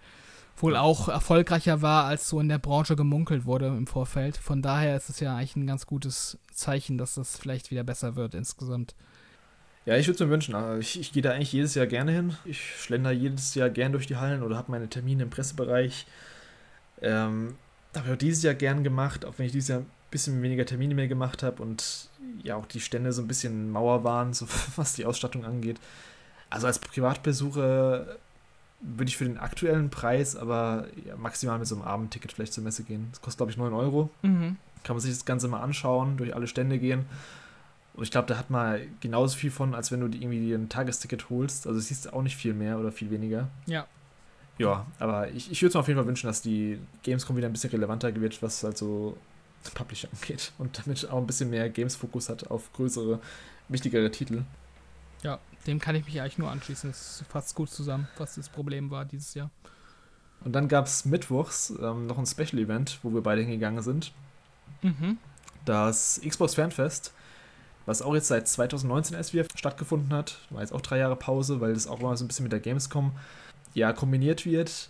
wohl auch erfolgreicher war, als so in der Branche gemunkelt wurde im Vorfeld. Von daher ist es ja eigentlich ein ganz gutes Zeichen, dass das vielleicht wieder besser wird insgesamt. Ja, ich würde es mir wünschen. aber Ich, ich gehe da eigentlich jedes Jahr gerne hin. Ich schlender jedes Jahr gern durch die Hallen oder habe meine Termine im Pressebereich. Ähm, habe ich auch dieses Jahr gern gemacht, auch wenn ich dieses Jahr ein bisschen weniger Termine mehr gemacht habe und ja auch die Stände so ein bisschen Mauer waren, so was die Ausstattung angeht. Also als Privatbesucher würde ich für den aktuellen Preis aber ja, maximal mit so einem Abendticket vielleicht zur Messe gehen. Das kostet, glaube ich, 9 Euro. Mhm. Kann man sich das Ganze mal anschauen, durch alle Stände gehen. Und ich glaube, da hat man genauso viel von, als wenn du dir irgendwie dir ein Tagesticket holst. Also siehst du auch nicht viel mehr oder viel weniger. Ja. Ja, aber ich, ich würde es mir auf jeden Fall wünschen, dass die Gamescom wieder ein bisschen relevanter wird, was halt so Publisher angeht. Und damit auch ein bisschen mehr Games-Fokus hat auf größere, wichtigere Titel. Ja, dem kann ich mich eigentlich nur anschließen. Das fasst gut zusammen, was das Problem war dieses Jahr. Und dann gab es mittwochs ähm, noch ein Special-Event, wo wir beide hingegangen sind. Mhm. Das Xbox Fanfest, was auch jetzt seit 2019 erst wieder stattgefunden hat. War jetzt auch drei Jahre Pause, weil das auch mal so ein bisschen mit der Gamescom ja, kombiniert wird.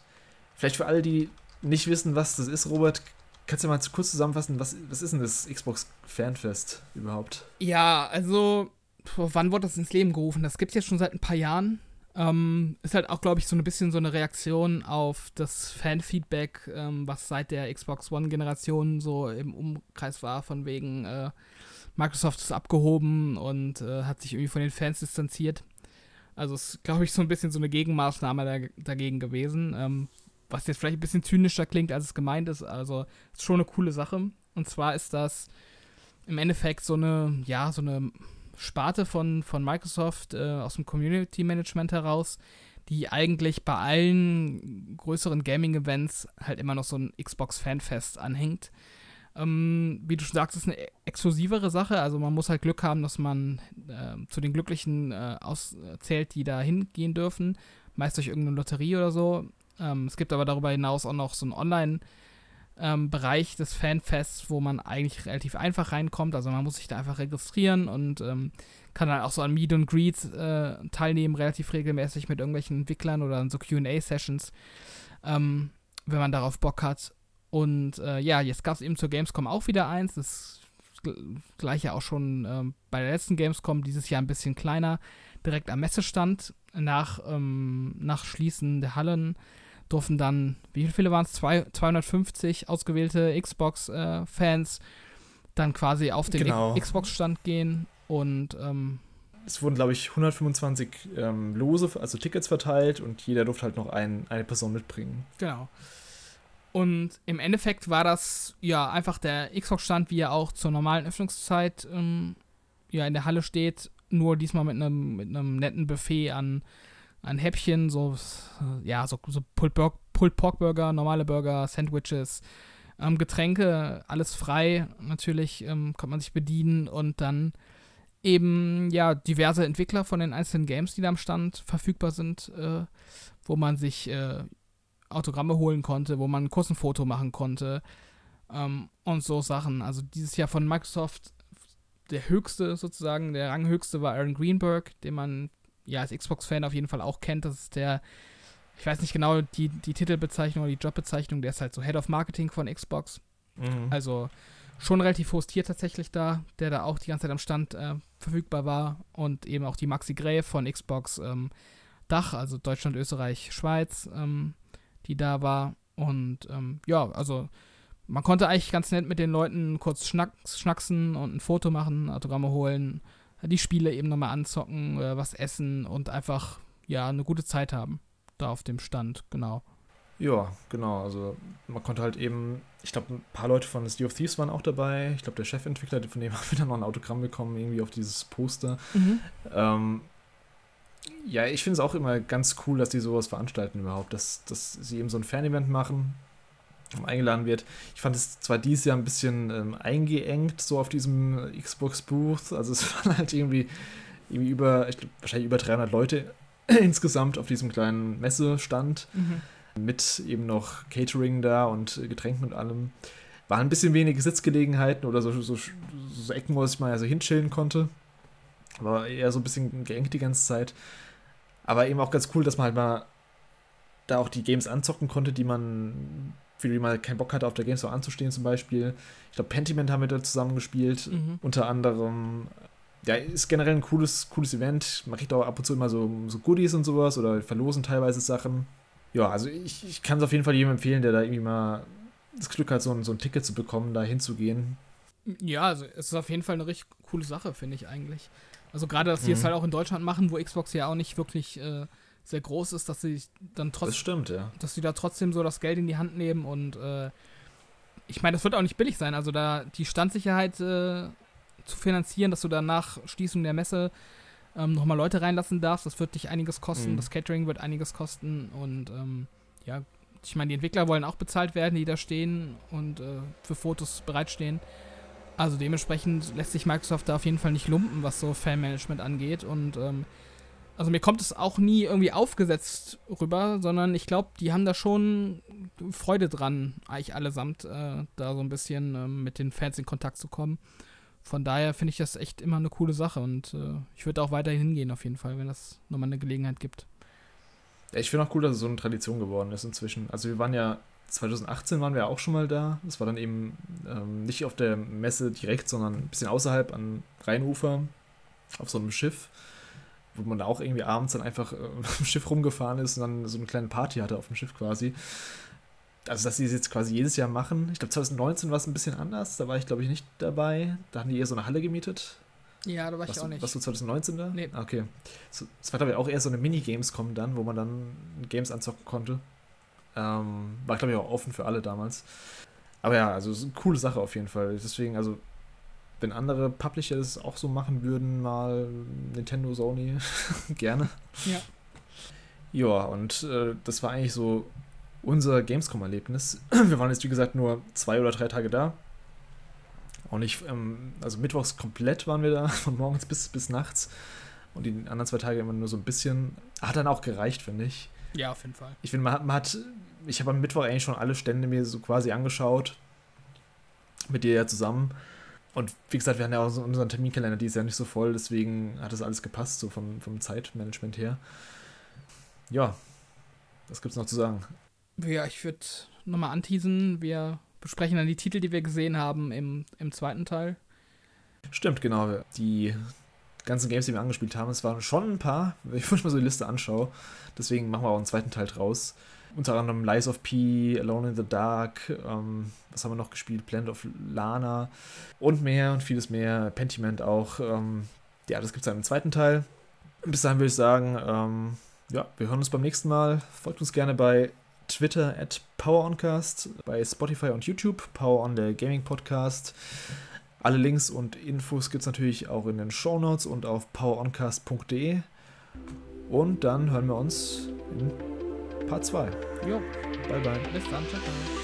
Vielleicht für alle, die nicht wissen, was das ist, Robert, kannst du mal kurz zusammenfassen, was, was ist denn das Xbox Fanfest überhaupt? Ja, also, wann wurde das ins Leben gerufen? Das gibt es jetzt schon seit ein paar Jahren. Ähm, ist halt auch, glaube ich, so ein bisschen so eine Reaktion auf das Fanfeedback, ähm, was seit der Xbox One-Generation so im Umkreis war, von wegen äh, Microsoft ist abgehoben und äh, hat sich irgendwie von den Fans distanziert. Also ist, glaube ich, so ein bisschen so eine Gegenmaßnahme da, dagegen gewesen, ähm, was jetzt vielleicht ein bisschen zynischer klingt, als es gemeint ist. Also ist schon eine coole Sache. Und zwar ist das im Endeffekt so eine, ja, so eine Sparte von, von Microsoft äh, aus dem Community Management heraus, die eigentlich bei allen größeren Gaming-Events halt immer noch so ein Xbox Fanfest anhängt. Ähm, wie du schon sagst, ist eine e- exklusivere Sache. Also man muss halt Glück haben, dass man äh, zu den Glücklichen äh, auszählt, die da hingehen dürfen. Meist durch irgendeine Lotterie oder so. Ähm, es gibt aber darüber hinaus auch noch so einen Online- ähm, Bereich des Fanfests, wo man eigentlich relativ einfach reinkommt. Also man muss sich da einfach registrieren und ähm, kann dann auch so an Meet and Greets äh, teilnehmen, relativ regelmäßig mit irgendwelchen Entwicklern oder an so QA-Sessions, ähm, wenn man darauf Bock hat. Und äh, ja, jetzt gab es eben zur Gamescom auch wieder eins. Das gl- gleiche auch schon ähm, bei der letzten Gamescom, dieses Jahr ein bisschen kleiner, direkt am Messestand. Nach, ähm, nach Schließen der Hallen durften dann, wie viele waren es? 250 ausgewählte Xbox-Fans dann quasi auf den Genau. Xbox-Stand gehen und ähm, Es wurden, glaube ich, 125 ähm, Lose, also Tickets verteilt und jeder durfte halt noch ein, eine Person mitbringen. Genau. Und im Endeffekt war das ja einfach der Xbox-Stand, wie er auch zur normalen Öffnungszeit ähm, ja in der Halle steht, nur diesmal mit einem mit netten Buffet an, an Häppchen, so ja so, so Pulled, Pulled Pork Burger, normale Burger, Sandwiches, ähm, Getränke, alles frei natürlich ähm, kann man sich bedienen. Und dann eben ja diverse Entwickler von den einzelnen Games, die da am Stand verfügbar sind, äh, wo man sich äh, Autogramme holen konnte, wo man kurz ein Foto machen konnte ähm, und so Sachen. Also dieses Jahr von Microsoft der höchste sozusagen, der ranghöchste war Aaron Greenberg, den man ja als Xbox-Fan auf jeden Fall auch kennt. Das ist der, ich weiß nicht genau die, die Titelbezeichnung oder die Jobbezeichnung, der ist halt so Head of Marketing von Xbox. Also schon relativ hohes Tier tatsächlich da, der da auch die ganze Zeit am Stand äh, verfügbar war und eben auch die Maxi Gray von Xbox ähm, Dach, also Deutschland, Österreich, Schweiz, ähm, die da war und ähm, ja, also man konnte eigentlich ganz nett mit den Leuten kurz schnack, schnacksen und ein Foto machen, Autogramme holen, die Spiele eben nochmal anzocken, äh, was essen und einfach ja eine gute Zeit haben da auf dem Stand, genau. Ja, genau. Also man konnte halt eben, ich glaube, ein paar Leute von Sea of Thieves waren auch dabei. Ich glaube, der Chefentwickler, von dem haben wir dann noch ein Autogramm bekommen, irgendwie auf dieses Poster. Ähm, ja, ich finde es auch immer ganz cool, dass die sowas veranstalten überhaupt, dass, dass sie eben so ein Fan-Event machen eingeladen wird. Ich fand es zwar dieses Jahr ein bisschen ähm, eingeengt, so auf diesem Xbox Booth. Also es waren halt irgendwie, irgendwie über, ich glaub, wahrscheinlich über 300 Leute insgesamt auf diesem kleinen Messestand. Mit eben noch Catering da und Getränken und allem. Waren ein bisschen wenige Sitzgelegenheiten oder so, so, so Ecken, wo ich mal so hinchillen konnte. War eher so ein bisschen geengt die ganze Zeit. Aber eben auch ganz cool, dass man halt mal da auch die Games anzocken konnte, die man, für die man keinen Bock hatte, auf der Gamescom anzustehen zum Beispiel. Ich glaube, Pentiment haben wir da zusammen gespielt. Mhm. Unter anderem. Ja, ist generell ein cooles, cooles Event. Man kriegt auch ab und zu immer so, so Goodies und sowas oder verlosen teilweise Sachen. Ja, also ich, ich kann es auf jeden Fall jedem empfehlen, der da irgendwie mal das Glück hat, so ein, so ein Ticket zu bekommen, da hinzugehen. Ja, also es ist auf jeden Fall eine richtig coole Sache, finde ich eigentlich. Also gerade, dass die Mhm. es halt auch in Deutschland machen, wo Xbox ja auch nicht wirklich äh, sehr groß ist, dass sie dann Das trotzdem, stimmt, ja. dass sie da trotzdem so das Geld in die Hand nehmen und äh, ich meine, das wird auch nicht billig sein. Also da die Standsicherheit äh, zu finanzieren, dass du dann nach Schließung der Messe ähm, nochmal Leute reinlassen darfst, das wird dich einiges kosten. Mhm. Das Catering wird einiges kosten und ähm, ja, ich meine, die Entwickler wollen auch bezahlt werden, die da stehen und äh, für Fotos bereitstehen. Also dementsprechend lässt sich Microsoft da auf jeden Fall nicht lumpen, was so Fanmanagement angeht. Und ähm, also mir kommt es auch nie irgendwie aufgesetzt rüber, sondern ich glaube, die haben da schon Freude dran, eigentlich allesamt, äh, da so ein bisschen ähm, mit den Fans in Kontakt zu kommen. Von daher finde ich das echt immer eine coole Sache und äh, ich würde auch weiterhin hingehen auf jeden Fall, wenn das nochmal eine Gelegenheit gibt. Ich finde auch cool, dass es so eine Tradition geworden ist inzwischen. Also wir waren ja 2018 waren wir auch schon mal da. Das war dann eben ähm, nicht auf der Messe direkt, sondern ein bisschen außerhalb an Rheinufer auf so einem Schiff, wo man da auch irgendwie abends dann einfach äh, dem Schiff rumgefahren ist und dann so eine kleine Party hatte auf dem Schiff quasi. Also, dass sie es jetzt quasi jedes Jahr machen. Ich glaube, 2019 war es ein bisschen anders. Da war ich, glaube ich, nicht dabei. Da haben die eher so eine Halle gemietet. Ja, da war Warst ich auch du, nicht. warst du 2019 da? Nee. Ah, Okay. Es war, glaube ich, auch eher so eine Mini-Games-Com dann, wo man dann Games anzocken konnte. Ähm, war, glaube ich, auch offen für alle damals. Aber ja, also es ist eine coole Sache auf jeden Fall. Deswegen, also, wenn andere Publisher das auch so machen würden, mal Nintendo, Sony, gerne. Ja. Ja, und äh, das war eigentlich so unser Gamescom-Erlebnis. Wir waren jetzt, wie gesagt, nur zwei oder drei Tage da. Auch nicht, ähm, also mittwochs komplett waren wir da, von morgens bis, bis nachts. Und die anderen zwei Tage immer nur so ein bisschen. Hat dann auch gereicht, finde ich. Ja, auf jeden Fall. Ich finde, man hat, man hat, ich habe am Mittwoch eigentlich schon alle Stände mir so quasi angeschaut. Mit dir ja zusammen. Und wie gesagt, wir hatten ja auch so unseren Terminkalender, die ist ja nicht so voll, deswegen hat das alles gepasst, so vom, vom Zeitmanagement her. Ja, was gibt's noch zu sagen? Ja, ich würde nochmal anteasen. Wir besprechen dann die Titel, die wir gesehen haben im, im zweiten Teil. Stimmt, genau. Die ganzen Games, die wir angespielt haben, es waren schon ein paar, wenn ich mal so die Liste anschaue. Deswegen machen wir auch einen zweiten Teil draus. Unter anderem Lies of P, Alone in the Dark, ähm, was haben wir noch gespielt? Planet of Lana und mehr und vieles mehr. Pentiment auch. Ähm, ja, das gibt es dann im zweiten Teil. Bis dahin würde ich sagen, ähm, ja, wir hören uns beim nächsten Mal. Folgt uns gerne bei Twitter at PowerOncast, bei Spotify und YouTube, Power der Gaming Podcast. Alle Links und Infos gibt es natürlich auch in den Shownotes und auf poweroncast.de. Und dann hören wir uns in Part 2. Jo, Bye bye. bis dann. Ciao, ciao.